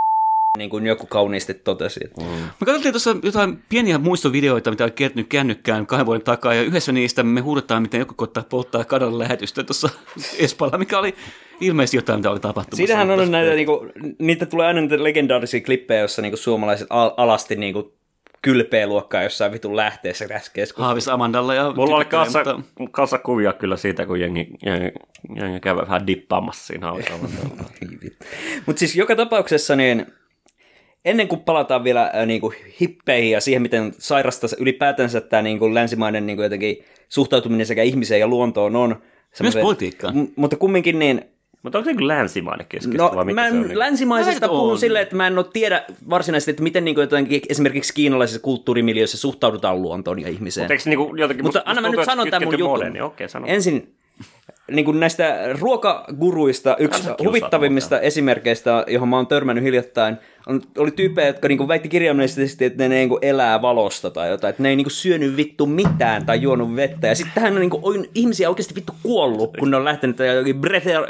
niin kuin joku kauniisti totesi. Mm. Me katsottiin tuossa jotain pieniä muistovideoita, mitä on kertynyt kännykkään kahden vuoden takaa, ja yhdessä niistä me huudetaan, miten joku koittaa polttaa kadon lähetystä tuossa Espalla, mikä oli ilmeisesti jotain, mitä oli tapahtumassa. Siinähän on näitä, niinku, niitä tulee aina niitä legendaarisia klippejä, jossa niinku suomalaiset al- alasti niinku kylpeä luokkaa jossain vitun lähteessä tässä keskustelussa. Haavis Amandalla ja... Mulla oli kanssa, mutta- kanssa kuvia kyllä siitä, kun jengi, jengi, jengi kävi vähän dippaamassa siinä alkaa. Mutta siis joka tapauksessa niin ennen kuin palataan vielä äh, niinku, hippeihin ja siihen, miten sairasta ylipäätänsä tämä niinku, länsimainen niinku, jotenkin suhtautuminen sekä ihmiseen ja luontoon on. semmoiseen- politiikkaan. M- mutta kumminkin niin, Mutta onko se niin länsimainen keskustelu? No, vai mä se on? en Niin? länsimaisesta Näitä puhun silleen, että mä en ole tiedä varsinaisesti, että miten niin kuin jotenkin esimerkiksi kiinalaisessa kulttuurimiljöissä suhtaudutaan luontoon ja ihmiseen. Mutta eikö se niinku jotenkin... Mutta musta- anna mä musta nyt tuntuu, sanon että tämän mun jutun. moderni. Okei, sano. Ensin niin kuin näistä ruokaguruista yksi huvittavimmista esimerkkeistä, johon mä oon törmännyt hiljattain, on, oli tyyppejä, jotka niin kuin väitti kirjaimellisesti, että ne niin kuin elää valosta tai jotain, että ne ei niin kuin syönyt vittu mitään tai juonut vettä. Ja sitten tähän on, niin kuin, on ihmisiä oikeasti vittu kuollut, kun ne on lähtenyt tai jokin breather,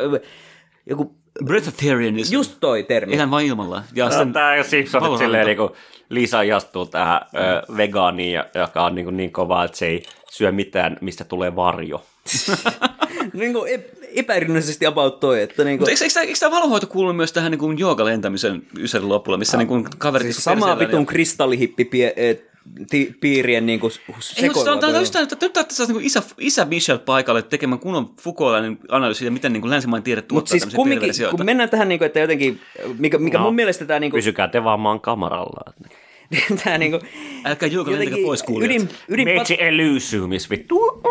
joku, Breatharianism. just toi termi. Elän vain ilmalla. Ja No, sitten Tämä Simpsonit silleen niin kuin Liisa ihastuu tähän ö, vegaaniin, ja- joka on niin, kuin niin kova, että se ei syö mitään, mistä tulee varjo. niin kuin ep- epäilyllisesti about toi, että niin kuin, Mutta eikö, eikö, eikö tämä valohoito kuulu myös tähän niin joogalentämisen ysärin lopulla, missä niin kuin kaverit... siis sama vitun ja- kristallihippi pie, et, ti, piirien niin kuin Ei, mutta tämä on, just että nyt tarvitsisi niin isä, isä Michel paikalle tekemään kunnon Foucaultlainen analyysi siitä, miten niin kuin länsimainen tiede tuottaa Mutta siis tämmöisiä kumminkin, kun mennään tähän, niin kuin, että jotenkin, mikä, mikä No, mun mielestä tämä, niin kuin, Pysykää te vaan maan kamaralla. tämä niin kuin, Älkää jooga lentäkö pois kuulijat. ydin, ydin, Meitsi Elysiumis, vittu.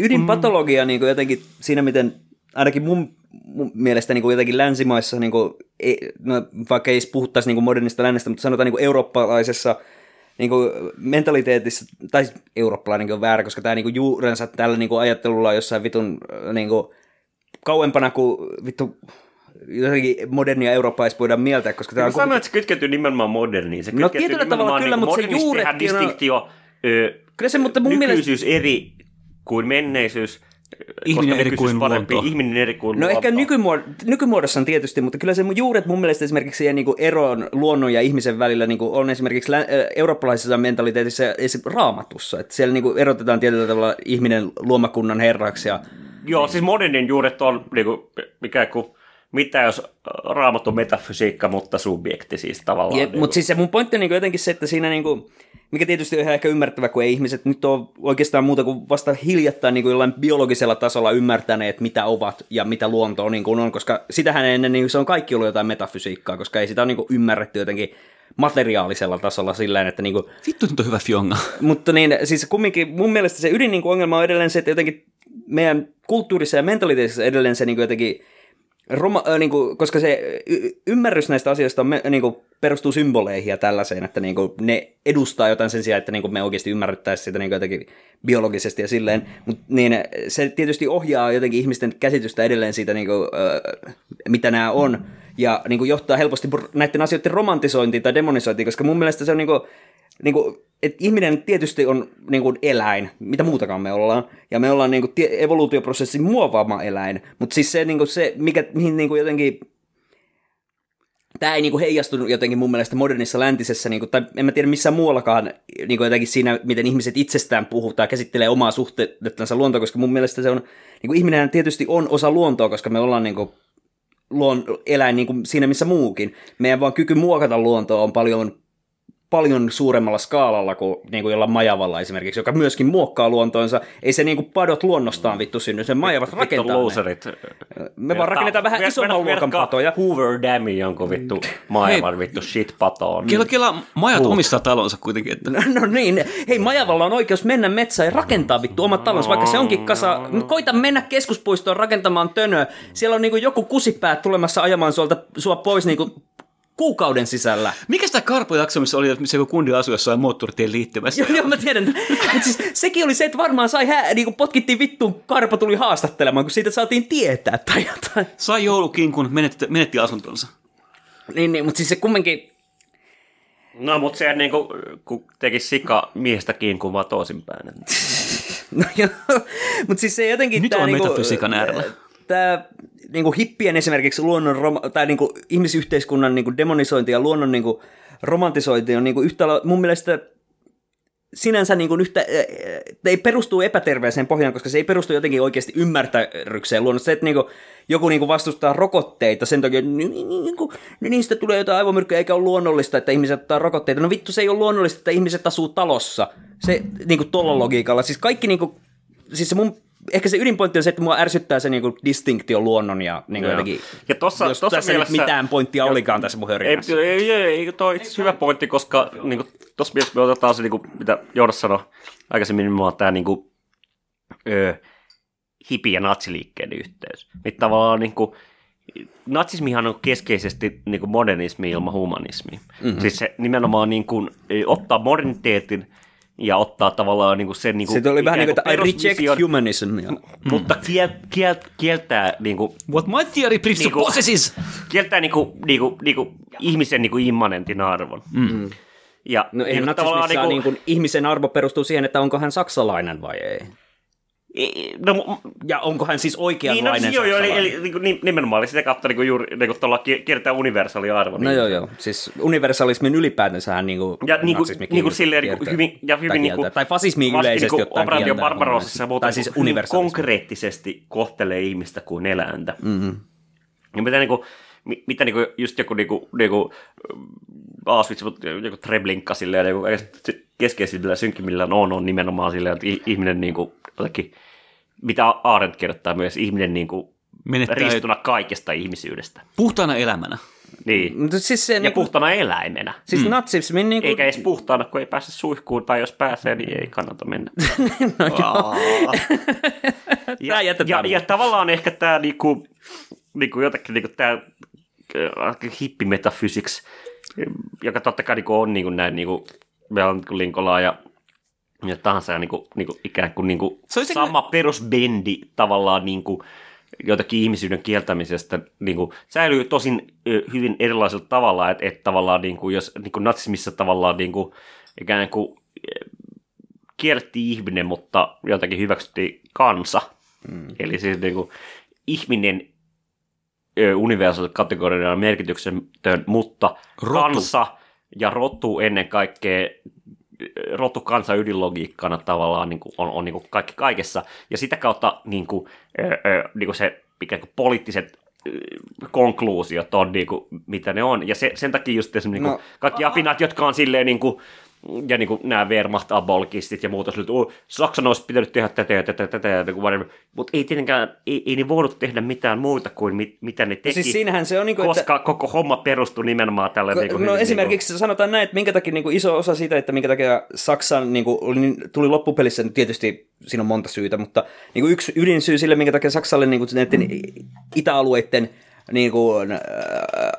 ydinpatologia niin kuin jotenkin siinä, miten ainakin mun, mun mielestä niin kuin jotenkin länsimaissa, niin kuin, ei, no, vaikka ei puhuttaisi niin kuin modernista lännestä, mutta sanotaan niin kuin eurooppalaisessa niin kuin mentaliteetissa, tai eurooppalainen on väärä, koska tämä niin kuin juurensa tällä niin kuin ajattelulla on jossain vitun äh, niin kuin, kauempana kuin vittu jotenkin modernia Eurooppaa edes voidaan mieltää, koska tämä Mä on sanoin, että se kytkeytyy nimenomaan moderniin. Se No tietyllä tavalla kyllä, niin mutta se on- distinktio, ö, Kyllä se, mutta mun mielestä... nykyisyys eri kuin menneisyys. Ihminen eri kuin parempi, luonto. Ihminen eri kuin No ehkä luonto. nykymuod- nykymuodossa on tietysti, mutta kyllä se mun juuret mun mielestä esimerkiksi siihen niin eroon luonnon ja ihmisen välillä niin on esimerkiksi lä- eurooppalaisessa mentaliteetissa ja esim. raamatussa. Että siellä niin erotetaan tietyllä tavalla ihminen luomakunnan herraksi ja Joo, siis modernin juuret on niinku, mikä kuin, mitä jos raamattu metafysiikka, mutta subjekti siis tavallaan. Ja, niinku. mutta siis se mun pointti on niin jotenkin se, että siinä niin kuin, mikä tietysti on ihan ehkä ymmärrettävä, kun ei ihmiset nyt ole oikeastaan muuta kuin vasta hiljattain niin kuin jollain biologisella tasolla ymmärtäneet, mitä ovat ja mitä luonto on, niin kuin on, koska sitähän ennen niin se on kaikki ollut jotain metafysiikkaa, koska ei sitä ole niin kuin ymmärretty jotenkin materiaalisella tasolla sillä tavalla, että niin kuin, Vittu, nyt on hyvä fionga. mutta niin, siis kumminkin mun mielestä se ydin niin kuin ongelma on edelleen se, että jotenkin meidän kulttuurissa ja mentaliteetissa edelleen se niin kuin jotenkin, Roma, äh, niin kuin, koska se y- ymmärrys näistä asioista on, niin kuin, perustuu symboleihin ja tällaiseen, että niin kuin, ne edustaa jotain sen sijaan, että niin kuin, me oikeasti ymmärrettäisiin sitä niin kuin, jotenkin biologisesti ja silleen, mutta niin, se tietysti ohjaa jotenkin ihmisten käsitystä edelleen siitä, niin kuin, äh, mitä nämä on, ja niin kuin, johtaa helposti näiden asioiden romantisointiin tai demonisointiin, koska mun mielestä se on niin kuin, niin kuin, et ihminen tietysti on niin kuin eläin, mitä muutakaan me ollaan, ja me ollaan niin kuin, tie- evoluutioprosessin muovaama eläin, mutta siis se, niin kuin, se mikä, mihin niin kuin, jotenkin tämä ei niinku heijastunut jotenkin mun mielestä modernissa läntisessä, niinku, tai en mä tiedä missään muuallakaan niinku jotenkin siinä, miten ihmiset itsestään puhuu tai käsittelee omaa suhteettansa luontoa, koska mun mielestä se on, niinku ihminen tietysti on osa luontoa, koska me ollaan niinku luon, eläin niin kuin siinä missä muukin. Meidän vaan kyky muokata luontoa on paljon paljon suuremmalla skaalalla kuin, niin kuin jollain majavalla esimerkiksi, joka myöskin muokkaa luontoonsa. Ei se niin kuin padot luonnostaan vittu synny, sen majavat Vittu rakentaa loserit. Me vaan rakennetaan vähän isomman luokan patoja. Hoover Dami jonkun vittu maailman vittu shit patoon. Kela, kela majat omistaa talonsa kuitenkin. Että... No niin, hei Majavalla on oikeus mennä metsään ja rakentaa vittu omat talonsa, vaikka se onkin kasa. Koita mennä keskuspuistoon rakentamaan tönöä. Siellä on niinku joku kusipäät tulemassa ajamaan suolta, sua pois niinku kuukauden sisällä. Mikä tämä Karpo-jakso, missä oli, missä joku kundi asui jossain moottoritien liittymässä? Joo, joo, mä tiedän. Mutta siis sekin oli se, että varmaan sai hää, niin potkittiin vittuun, Karpo tuli haastattelemaan, kun siitä saatiin tietää tai jotain. Sai joulukinkun, menetti, menetti asuntonsa. Niin, niin mutta siis se kumminkin, No, mutta se niin kuin, kun teki sika miestäkin kuin vaan toisinpäin. no joo, mutta siis se jotenkin... Nyt tää ollaan niinku, metafysiikan äärellä. Tämä niinku hippien esimerkiksi luonnon, tai niinku ihmisyhteiskunnan niinku demonisointi ja luonnon niinku romantisointi on niinku yhtä la- mun mielestä sinänsä niin kuin yhtä, ei perustuu epäterveeseen pohjaan, koska se ei perustu jotenkin oikeasti ymmärtärykseen luonnosta. Se, että niin kuin, joku niin kuin vastustaa rokotteita sen takia, että ni- ni- ni- niin kuin, niistä tulee jotain aivomyrkkyä, eikä ole luonnollista, että ihmiset ottaa rokotteita. No vittu, se ei ole luonnollista, että ihmiset asuu talossa. Se niin kuin tolla logiikalla. Siis kaikki niin kuin, siis se mun, ehkä se ydinpointti on se, että mua ärsyttää se niin kuin distinktio luonnon ja niin kuin Joo. jotenkin, Ja tossa- jos tossa tässä mielessä- mitään pointtia olikaan tässä mun Ei, hörinässä. ei, ei, ei toi itse hyvä pointti, koska niin tuossa mielessä me otetaan se, niin kuin, mitä Joonas sanoi aikaisemmin, nimenomaan tämä niin kuin, ö, hipi- ja natsiliikkeiden yhteys. Niin tavallaan niin kuin, natsismihan on keskeisesti niin kuin modernismi ilman humanismi. Mm-hmm. Siis se nimenomaan niin kuin, ö, ottaa moderniteetin ja ottaa tavallaan niin kuin sen... Niin kuin, Se oli vähän niin kuin, että I reject humanism. Ja, Mutta kiel, kiel, kieltää niin kuin, What my theory presupposes kieltää niinku, niinku, niinku ihmisen niinku immanentin arvon. Mm. Ja no ei niinku natsismissa tavallaan niin kuin, ihmisen arvo perustuu siihen, että onko hän saksalainen vai ei. No, Ja onko hän siis niin, no, oikeanlainen joo, joo, eli, eli niinku, ni- nimenomaan sitä kautta niinku, juuri niinku, tuolla ki- kiertää universaali arvo. No niin. joo, joo. Siis universalismin ylipäätänsähän niinku Ja niinku, natsismi niinku kiel- silleen niinku kiertää- hyvin, ja hyvin niinku, kieltää. Tai fasismi yleisesti niinku ottaen mun mutta mielestä. Tai siis konkreettisesti kohtelee ihmistä kuin eläintä. Mm-hmm. Ja mitä, niinku, mi- mitä niinku, just joku niinku, niinku, Auschwitz, mut joku Treblinka silleen, niinku, keskeisimmillä synkimmillään on, on nimenomaan silleen, että ihminen niinku, jotenkin, mitä Arendt kirjoittaa myös, ihminen niinku, Menettää riistuna kaikesta ihmisyydestä. puhtaana elämänä. Niin. Mutta siis se Ja niinku, puhtana eläimenä. siis mm. natsismin niinku... Eikä edes puhtaana, kun ei pääse suihkuun, tai jos pääsee, niin ei kannata mennä. no, joo. Ja, ja, jätetään. ja tavallaan ehkä tämä niinku, niinku jotenkin niinku tämä hippimetafysics, joka totta kai niinku on niinku näin, niinku, meillä on niinku Linkolaa ja ja tahansa ja niinku, niinku, ikään kuin niinku Se olisi sama perusbendi tavallaan niinku, jotakin ihmisyyden kieltämisestä niinku, säilyy tosin hyvin erilaisella tavalla, että et tavallaan niinku, jos niinku natsismissa tavallaan niinku, ikään kuin kiellettiin ihminen, mutta jotenkin hyväksyttiin kansa. Mm. Eli siis niinku, ihminen ö, universaalisen kategorian merkityksetön, mutta Rotu. kansa ja rotu ennen kaikkea rotu kansa ydinlogiikkana tavallaan niin kuin, on, on niin kuin kaikki kaikessa. Ja sitä kautta niin kuin, niin kuin se ikään kuin poliittiset konkluusiot on niin kuin, mitä ne on. Ja se, sen takia just esimerkiksi niin No. kuin, kaikki apinat, jotka on silleen niin kuin, ja niin kuin nämä Wehrmacht-abolkistit ja muuta, että oh, Saksan olisi pitänyt tehdä tätä ja tätä, tätä ja niin whatever. Mutta ei tietenkään, ei, ei ne voinut tehdä mitään muuta kuin mit, mitä ne teki, siis siinähän se on niinku, että- koska koko homma perustui nimenomaan tälle Ko- niin kuin, no hyvin, esimerkiksi niin sanotaan näin, että minkä takia niin kuin iso osa siitä, että minkä takia Saksan niin kuin, niin- tuli loppupelissä, niin tietysti siinä on monta syytä, mutta niin kuin yksi ydinsyy sille, minkä takia Saksalle niin kuin, näiden itäalueiden niin kuin, äh,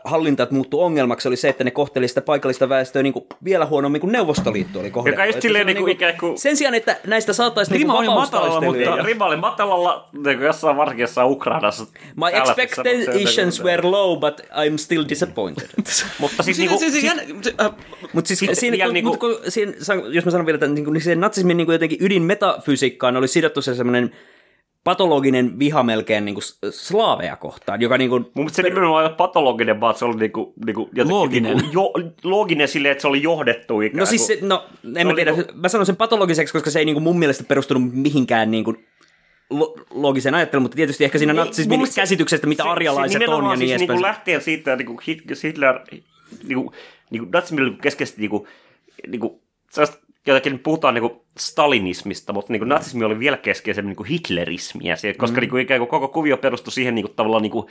hallintat muuttui ongelmaksi, oli se, että ne kohteli sitä paikallista väestöä niin kuin, vielä huonommin kuin Neuvostoliitto oli kohdellut. Joka just silleen on niin kuin ikään kuin- Sen sijaan, että näistä saataisiin niin Rima kuin matalalla, mutta- Rima oli matalalla niin kuin jossain varsinkin jossain Ukrainassa. My se- expectations were low, but I'm still disappointed. Mutta siis Siinä, niinku, se, se, siis- se, äh, Mutta siis siinä, kun, niinku- mut kun, siinä, jos mä sanon vielä, että niin, niin se natsismin niin jotenkin ydinmetafysiikkaan oli sidottu se semmoinen patologinen viha melkein niin kuin slaaveja kohtaan, joka niin kuin, Mun mielestä se nimenomaan ei ole patologinen, vaan se oli niinku, niinku jotenkin Looginen. Niinku, jo, looginen silleen, että se oli johdettu ikään No siis se, kuin. no, en mä oli tiedä, niinku- mä sanon sen patologiseksi, koska se ei niinku mun mielestä perustunut mihinkään niinku lo- loogiseen ajatteluun, mutta tietysti ehkä siinä Ei, natsismin mielestä käsityksestä, mitä se- arjalaiset se on ja niin siis edespäin. Niinku lähtee siitä, että niinku Hit- Hitler, niinku, niinku natsismilla keskeisesti niinku, niinku, sellaista, jotenkin puhutaan niinku stalinismista, mutta niinku natsismi oli vielä keskeisemmin niinku hitlerismiä, se, koska mm. niinku ikään kuin koko kuvio perustui siihen niinku, tavallaan niinku,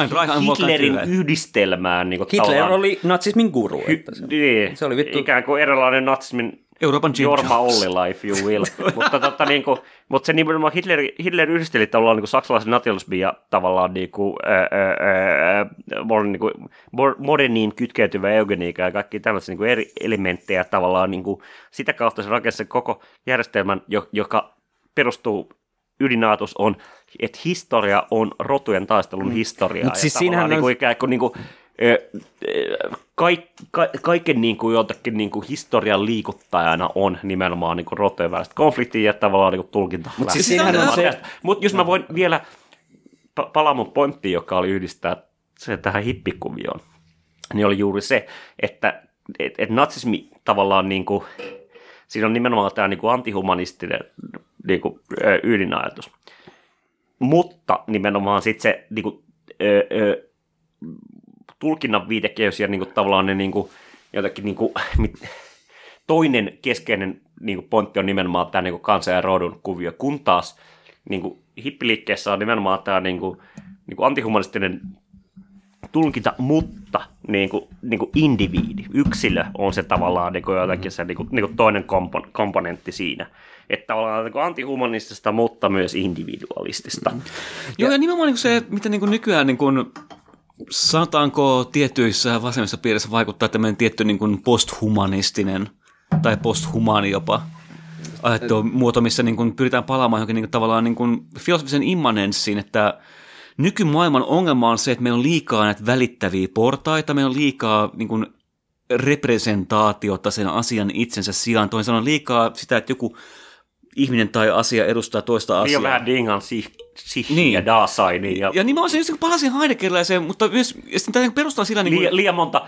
Ein Reich, ein Volk, ein Hitlerin yhdistelmään. Niinku, Hitler tavallaan- oli natsismin guru. Että se, niin, se oli vittu- ikään kuin erilainen natsismin Euroopan Jim Jorma Jones. Ollila, if you will. mutta, tota, niin kuin, mutta se nimenomaan Hitler, Hitler yhdisteli tavallaan niin kuin saksalaisen nationalismin ja tavallaan niin kuin, ää, ää, ää, niin kuin, moderniin kytkeytyvä eugeniikka ja kaikki tämmöisiä niin kuin eri elementtejä tavallaan niin kuin, sitä kautta se rakensi sen koko järjestelmän, jo- joka perustuu ydinajatus on, että historia on rotujen taistelun mm. historiaa. Mut ja siis tavallaan siinähän niin on- kuin, ikään kuin, niin kuin kaik, ka, kaiken niin kuin jotakin niin kuin historian liikuttajana on nimenomaan niin kuin rotujen väliset konfliktia ja tavallaan niin kuin tulkinta. Mut siis se- Mutta jos mä voin vielä pa- palaa mun pointtiin, joka oli yhdistää se tähän hippikuvioon, niin oli juuri se, että et, et natsismi tavallaan niin kuin, siinä on nimenomaan tämä niin kuin antihumanistinen niin kuin, ydinajatus. Mutta nimenomaan sitten se niin kuin, ö, ö, tulkinnan viitekehys ja niin kuin, tavallaan ne niin kuin, jotenkin niin kuin, mit, toinen keskeinen niin kuin, pointti on nimenomaan tämä niin kuin, kansan ja rodun kuvio, kun taas niin kuin, hippiliikkeessä on nimenomaan tämä niin kuin, niin kuin antihumanistinen tulkinta, mutta niin kuin, niin kuin indiviidi, yksilö on se tavallaan niin kuin jotenkin se niin kuin, niin kuin toinen kompon, komponentti siinä. Että tavallaan niin kuin antihumanistista, mutta myös individualistista. Joo, ja nimenomaan niin se, mitä niin kuin nykyään niin kuin, sanotaanko tietyissä vasemmissa piirissä vaikuttaa tämmöinen tietty niin kuin posthumanistinen tai posthumaani jopa ajattelumuoto, missä niin kuin pyritään palaamaan johonkin niin kuin, tavallaan niin kuin filosofisen immanenssiin, että nykymaailman ongelma on se, että meillä on liikaa näitä välittäviä portaita, meillä on liikaa niin kuin, representaatiota sen asian itsensä sijaan. Toisin sanoen liikaa sitä, että joku ihminen tai asia edustaa toista asiaa. Liian vähän dingan si, si Niin. niin. ja dasaini ja, Ja nimenomaan se just kun palasin Heideggeriläiseen, mutta myös ja sitten tämä perustaa sillä niin kuin, liian, liian monta,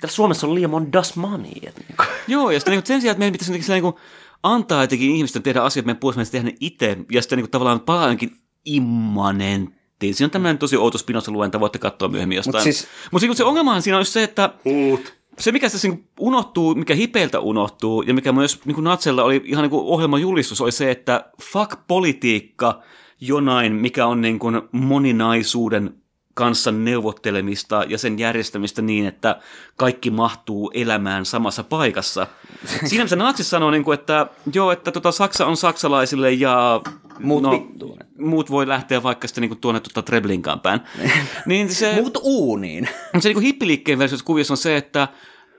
täällä Suomessa on liian monta das money. Että niin kuin. Joo, ja sitten niin sen sijaan, että meidän pitäisi sillä niin kuin antaa jotenkin ihmisten tehdä asiat meidän puolesta, meidän tehdä ne itse, ja sitten niin kuin tavallaan palaa jonkin immanenttiin. Siinä on tämmöinen tosi outo Spinoza-luenta, voitte katsoa myöhemmin jostain. siis- Mutta siis, se ongelmahan siinä on se, että Huut. Se, mikä tässä niin unohtuu, mikä hipeiltä unohtuu, ja mikä myös niin Natsella oli ihan niin ohjelmajulistus, oli se, että fuck politiikka jonain, mikä on niin kuin moninaisuuden kanssa neuvottelemista ja sen järjestämistä niin, että kaikki mahtuu elämään samassa paikassa. Siinä missä natsit sanoo, niin kuin, että joo, että tota, Saksa on saksalaisille ja Muut no, vittuun. muut voi lähteä vaikka sitten niin kuin tuonne tuota Treblinkaan päin. niin se, Muut uuniin. mutta se niin hipiliikkeen versiossa kuviossa on se, että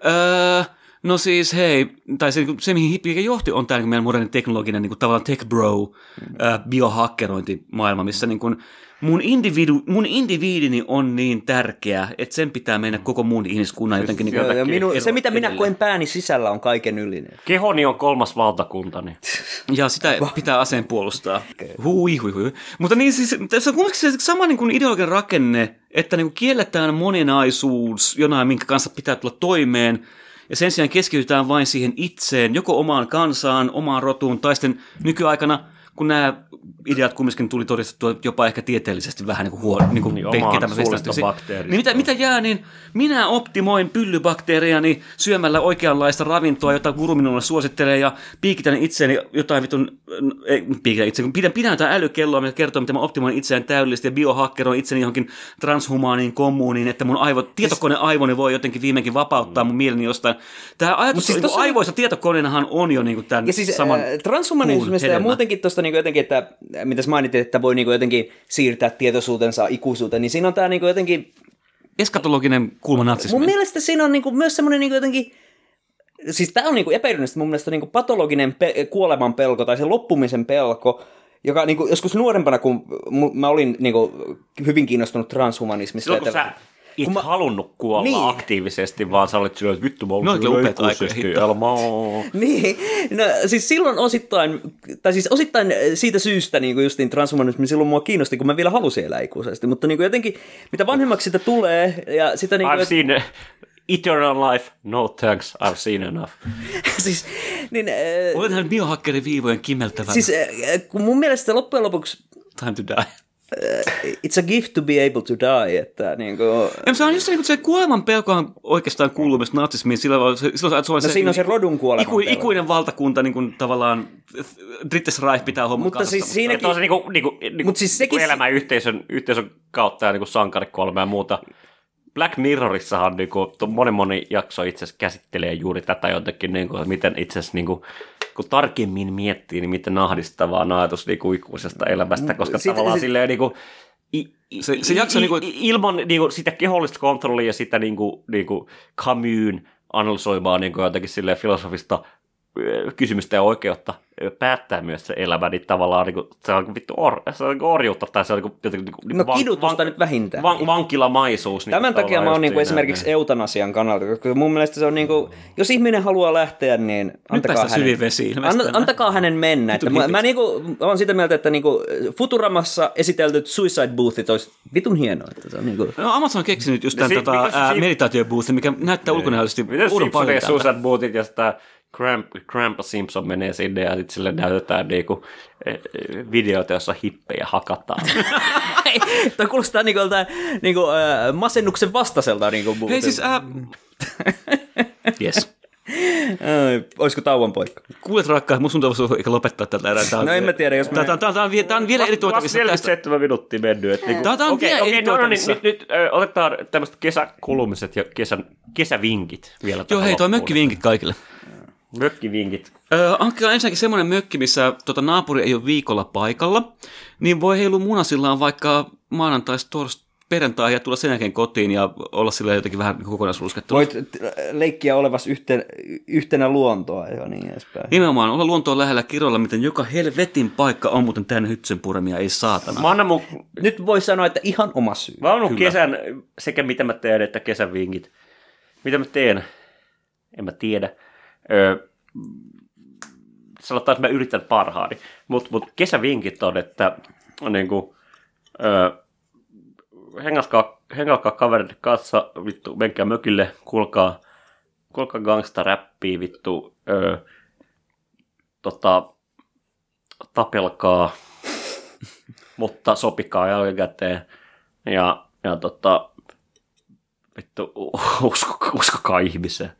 öö, no siis hei, tai se, niinku, se mihin hippiliike johti, on tämä niin meidän moderni teknologinen niin kuin, tavallaan tech bro, öö, biohakkerointimaailma, missä niin kuin, mun, individu, mun indiviidini on niin tärkeä, että sen pitää mennä koko muun ihmiskunnan jotenkin niin Joo, ja kuin, minu, se, mitä minä edelle. koen pääni sisällä, on kaiken ylinen. Kehoni on kolmas valtakunta, niin Ja sitä pitää aseen puolustaa. Hui, hui, hui. Mutta niin siis, tässä on kuitenkin se sama niin kuin ideologian rakenne, että niin kuin kielletään moninaisuus jonain, minkä kanssa pitää tulla toimeen, ja sen sijaan keskitytään vain siihen itseen, joko omaan kansaan, omaan rotuun, tai sitten nykyaikana, kun nämä ideat kumminkin tuli todistettua jopa ehkä tieteellisesti vähän niin kuin huono, niin kuin Niin, bakteerista. Niin mitä, mitä jää, niin minä optimoin pyllybakteeriani syömällä oikeanlaista ravintoa, jota guru minulle suosittelee, ja piikitän itseäni jotain vitun, ei piikitän itseäni, pidän, pidän jotain älykelloa, mikä kertoo, miten mä optimoin itseään täydellisesti, ja biohakkeroin itseni johonkin transhumaaniin kommuuniin, että mun aivot, tietokoneaivoni voi jotenkin viimeinkin vapauttaa mun mieleni jostain. Tämä ajatus siis siis tossa- aivoissa tietokoneenahan on jo niin tämän Ja siis saman äh, transhumanismista ja muutenkin tuosta niinku jotenkin, että äh, mitä sä mainitit, että voi niinku jotenkin siirtää tietoisuutensa ikuisuuteen, niin siinä on tämä niinku jotenkin, eskatologinen kulma natsismiin. mun mielestä siinä on niinku myös semmoinen niinku jotenkin, siis tämä on niinku epäilyllisesti mun mielestä niinku patologinen pe- kuoleman pelko tai se loppumisen pelko, joka niinku, joskus nuorempana, kun mä olin niinku, hyvin kiinnostunut transhumanismista. silloin kun että- sä et Kun mä- halunnut kuolla Niin. aktiivisesti, vaan sä olit silleen, että vittu mä No, olen oikein upeat. Niin, no siis silloin osittain, tai siis osittain siitä syystä niin kuin justiin transhumanismi silloin mua kiinnosti, kun mä vielä halusin elää ikuisesti, mutta niin kuin jotenkin, mitä vanhemmaksi sitä tulee, ja sitä niin I've kuin, seen eternal life, no thanks, I've seen enough. siis, niin, äh, Olet nähnyt biohakkerin viivojen kimmeltävän siis äh, kun mun mielestä loppujen lopuksi time to die. It's a gift to be able to die, että niin kuin, Ja se on just se, niin se kuoleman pelko on oikeastaan kuuluu myös natsismiin. Silloin, se, silloin se, on No siinä on se rodun kuoleman iku, pelko. ikuinen valtakunta niin kuin, tavallaan Drittes Reich pitää homman mutta kasassa. siis siinäkin, Että on se niinku, niinku, niinku, Mut siis sekin- niinku elämän yhteisön, yhteisön kautta ja niinku sankarikuolema ja muuta. Black Mirrorissahan niinku, to- monen moni jakso itse asiassa käsittelee juuri tätä jotenkin, niinku, että miten itse asiassa niinku, kun tarkemmin miettii, niin miten ahdistavaa on ajatus niinku, ikuisesta elämästä, koska Sitä- tavallaan sit- silleen niinku, i, Se, se jakso I- niinku, i- ilman niinku, sitä kehollista kontrollia ja sitä niinku, niinku Camusin analysoimaa niinku, jotenkin silleen filosofista kysymystä ja oikeutta päättää myös se elämä, niin tavallaan niinku, se on vittu or, se on niinku orjuutta tai se on niinku, jotenkin niinku, No kidutusta nyt vähintään. Van, vankilamaisuus. Niinku, Tämän takia mä oon niinku siinä, esimerkiksi niin. eutanasian kannalta, koska mun mielestä se on niinku, jos ihminen haluaa lähteä, niin antakaa hänen, vesiin tänään. antakaa hänen mennä. Että mä, mä, niinku, mä oon sitä mieltä, että niinku Futuramassa esiteltyt suicide boothit olisi vitun hienoa. Että se on niinku, No Amazon on keksinyt just tämän si- tota, si- meditaatioboostin, mikä näyttää ulkonäöllisesti Miten uudon paljon tältä. Susan Bootit ja sitä Cramp, Cramp Simpson menee sinne ja sitten sille näytetään niinku, eh, eh, videoita, jossa hippejä hakataan. Toi kuulostaa niinku, joltain, niinku äh, masennuksen vastaiselta niinku Hei boothilta. siis, ää... yes. Ai, Olisiko tauon poikka? Kuulet rakkaat, mun sun toivoisi eikä lopettaa tätä erää. Tää on- No en mä tiedä, jos Tää, mä- tää, tää, tää, on, tää on vielä eri Vasta tuotavissa. 47 minuuttia mennyt. Et niinku, Tää- tää on okei, vielä okei, eri no, no, niin, tuotavissa. nyt, nyt ö, otetaan tämmöiset kesäkulumiset ja kesän, kesävinkit vielä. Joo, hei, toi mökkivinkit kaikille. Mökkivinkit. Öö, hankkikaa ensinnäkin semmoinen mökki, missä tota, naapuri ei ole viikolla paikalla, niin voi heilu munasillaan vaikka maanantaista torst perjantai ja tulla sen jälkeen kotiin ja olla sillä jotenkin vähän kokonaisruskettu. Voit leikkiä olevas yhten, yhtenä luontoa ja niin edespäin. Nimenomaan olla luontoon lähellä kiroilla, miten joka helvetin paikka on muuten täynnä hytsenpuremia, ei saatana. Mä annan mun, Nyt voi sanoa, että ihan oma syy. mä annan kesän, sekä mitä mä teen, että kesän vinkit. Mitä mä teen? En mä tiedä. Öö, sanotaan, että mä yritän parhaani. Mutta mut kesävinkit on, että on niinku, öö, hengaskaa, hengaskaa kaverit kanssa, vittu, menkää mökille, kuulkaa, kuulkaa gangsta-räppiä, vittu, öö, tota, tapelkaa, mutta sopikaa jälkikäteen. Ja, ja tota, vittu, usko, uskokaa ihmiseen.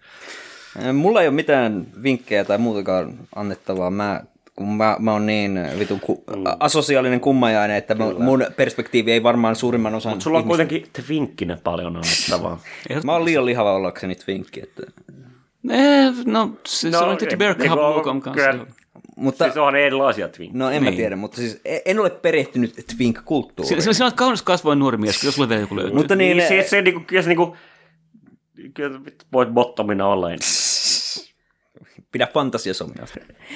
Mulla ei ole mitään vinkkejä tai muutakaan annettavaa. Mä, kun mä, mä oon niin vitun ku, asosiaalinen kummajainen, että mä, mun perspektiivi ei varmaan suurimman osan Mutta sulla on ihmistä- kuitenkin twinkkinä paljon annettavaa. Mä oon liian lihava ollakseni twinkki. Että... Eh, no, se, no, se on tietysti Berkka Hapuukom kanssa. kyllä, Mutta, Siis on erilaisia twinkkejä. no en mä Niin. tiedä, mutta siis e- en ole perehtynyt twink-kulttuuriin. Sinä, sinä olet kaunis kasvoin nuori mies, jos sulle vielä joku löytyy. Mutta niin, Niin, se, se niinku, kyllä se niinku, kyllä voit bottomina olla ensin. pidä fantasiasomia.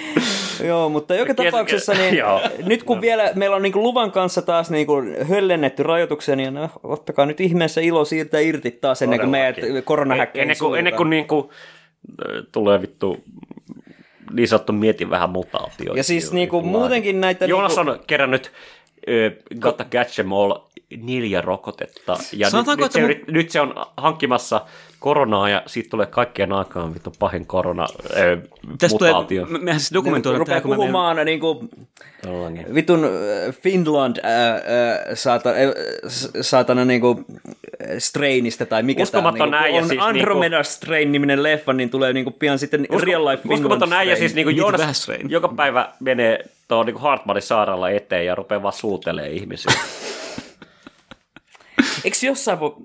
Joo, mutta joka tapauksessa niin, nyt kun vielä meillä on niin kuin luvan kanssa taas niin kuin höllennetty rajoituksia, niin no, ottakaa nyt ihmeessä ilo siirtää irti taas ennen kuin meidät Todellakin. koronahäkkeihin Ennen kuin, ennen kuin niinku, ö, tulee vittu niin sanottu mieti vähän mutaatio. Ja siis niinku muutenkin näitä Joonas niinku- on kerännyt Gotta Catch 'em All neljä rokotetta. Ja nyt, Sanotaanko, nyt, se, että yrit- nyt se on hankkimassa koronaa ja siitä tulee kaikkien aikaan vittu pahin korona Tästä mutaatio. me- mehän siis dokumentoidaan rupeaa tämä, kun me meidän- puhumaan niin kuin, vitun äh, Finland äh, äh, saata, äh, saatana niinku strainista tai mikä Uskomaton tää on, näin, niinku, ja on siis Andromeda Strain niminen leffa, niin tulee niinku pian sitten Usko, Real Life Finland Uskomaton näin, ja siis niinku Miten vähän Joonas joka päivä menee tuohon niinku Hartmanin saarella eteen ja rupeaa vaan suutelee ihmisiä. Eikö jossain voi...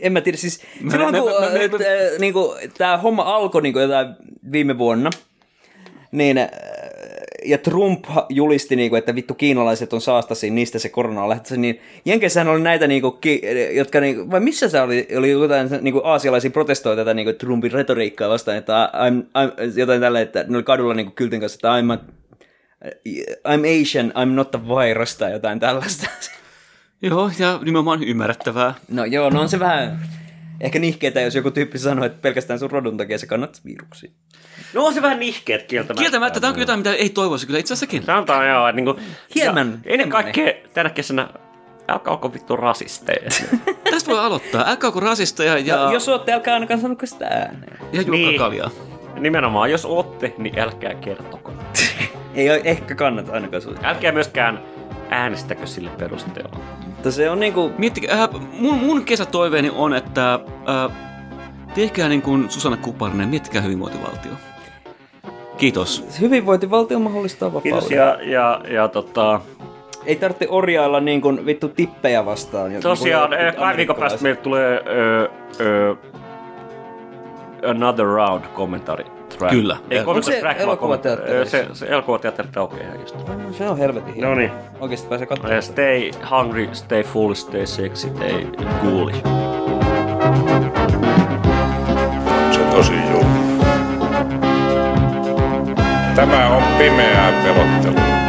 En mä tiedä, siis Mä- silloin mä- kun mä- mä- äh, mä- äh, niinku, tämä homma alkoi niinku jotain viime vuonna, niin äh, ja Trump julisti, niinku, että vittu kiinalaiset on saastasi, niistä se korona on lähtöisin, niin Jenkeissähän oli näitä, niinku, ki, jotka, niinku, vai missä se oli, oli jotain niinku, aasialaisia protestoja tätä niinku, Trumpin retoriikkaa vastaan, että I'm, I'm, jotain tällä, että ne oli kadulla niinku, kyltin kanssa, että I'm, a, I'm Asian, I'm not a virus tai jotain tällaista. Joo, ja nimenomaan ymmärrettävää. No joo, no on se vähän ehkä nihkeetä, jos joku tyyppi sanoo, että pelkästään sun rodun takia se kannattaa viruksia. no on se vähän nihkeet kieltämättä. Kieltämättä, tämä on kyllä jotain, mitä ei toivoisi kyllä itse asiassakin. Sanotaan joo, että niinku, Hieman, ja ennen hieman kaikkea tänä kesänä älkää olko vittu rasisteja. Tästä voi aloittaa. Älkää olko rasisteja ja, Ja... Jos ootte, älkää ainakaan sanoa sitä ääneen. ja Niin. kaljaa. Nimenomaan, jos ootte, niin älkää kertoko. Ei oo- ehkä kannata ainakaan sun. Älkää myöskään äänestäkö sille perusteella. Mutta se on niinku... Miettikää, äh, mun, mun kesätoiveeni on, että äh, tehkää niin kuin Susanna Kuparinen, miettikää hyvinvointivaltio. Kiitos. Hyvinvointivaltio mahdollistaa vapauden. Kiitos ja, ja, ja tota, Ei tarvitse orjailla niin kuin vittu tippejä vastaan. Niin tosiaan kuin eh, kahden viikon päästä meille tulee ö, ö, Another Round kommentaari Drag. Kyllä. Ei Onko se elokuvateatterissa? Se, se elokuvateatterissa aukeaa just. Se on helvetin hieno. No niin. Oikeasti pääsee katsomaan. Stay hungry, stay full, stay sexy, stay. On se tosi julma. Tämä on pimeää pelottelua.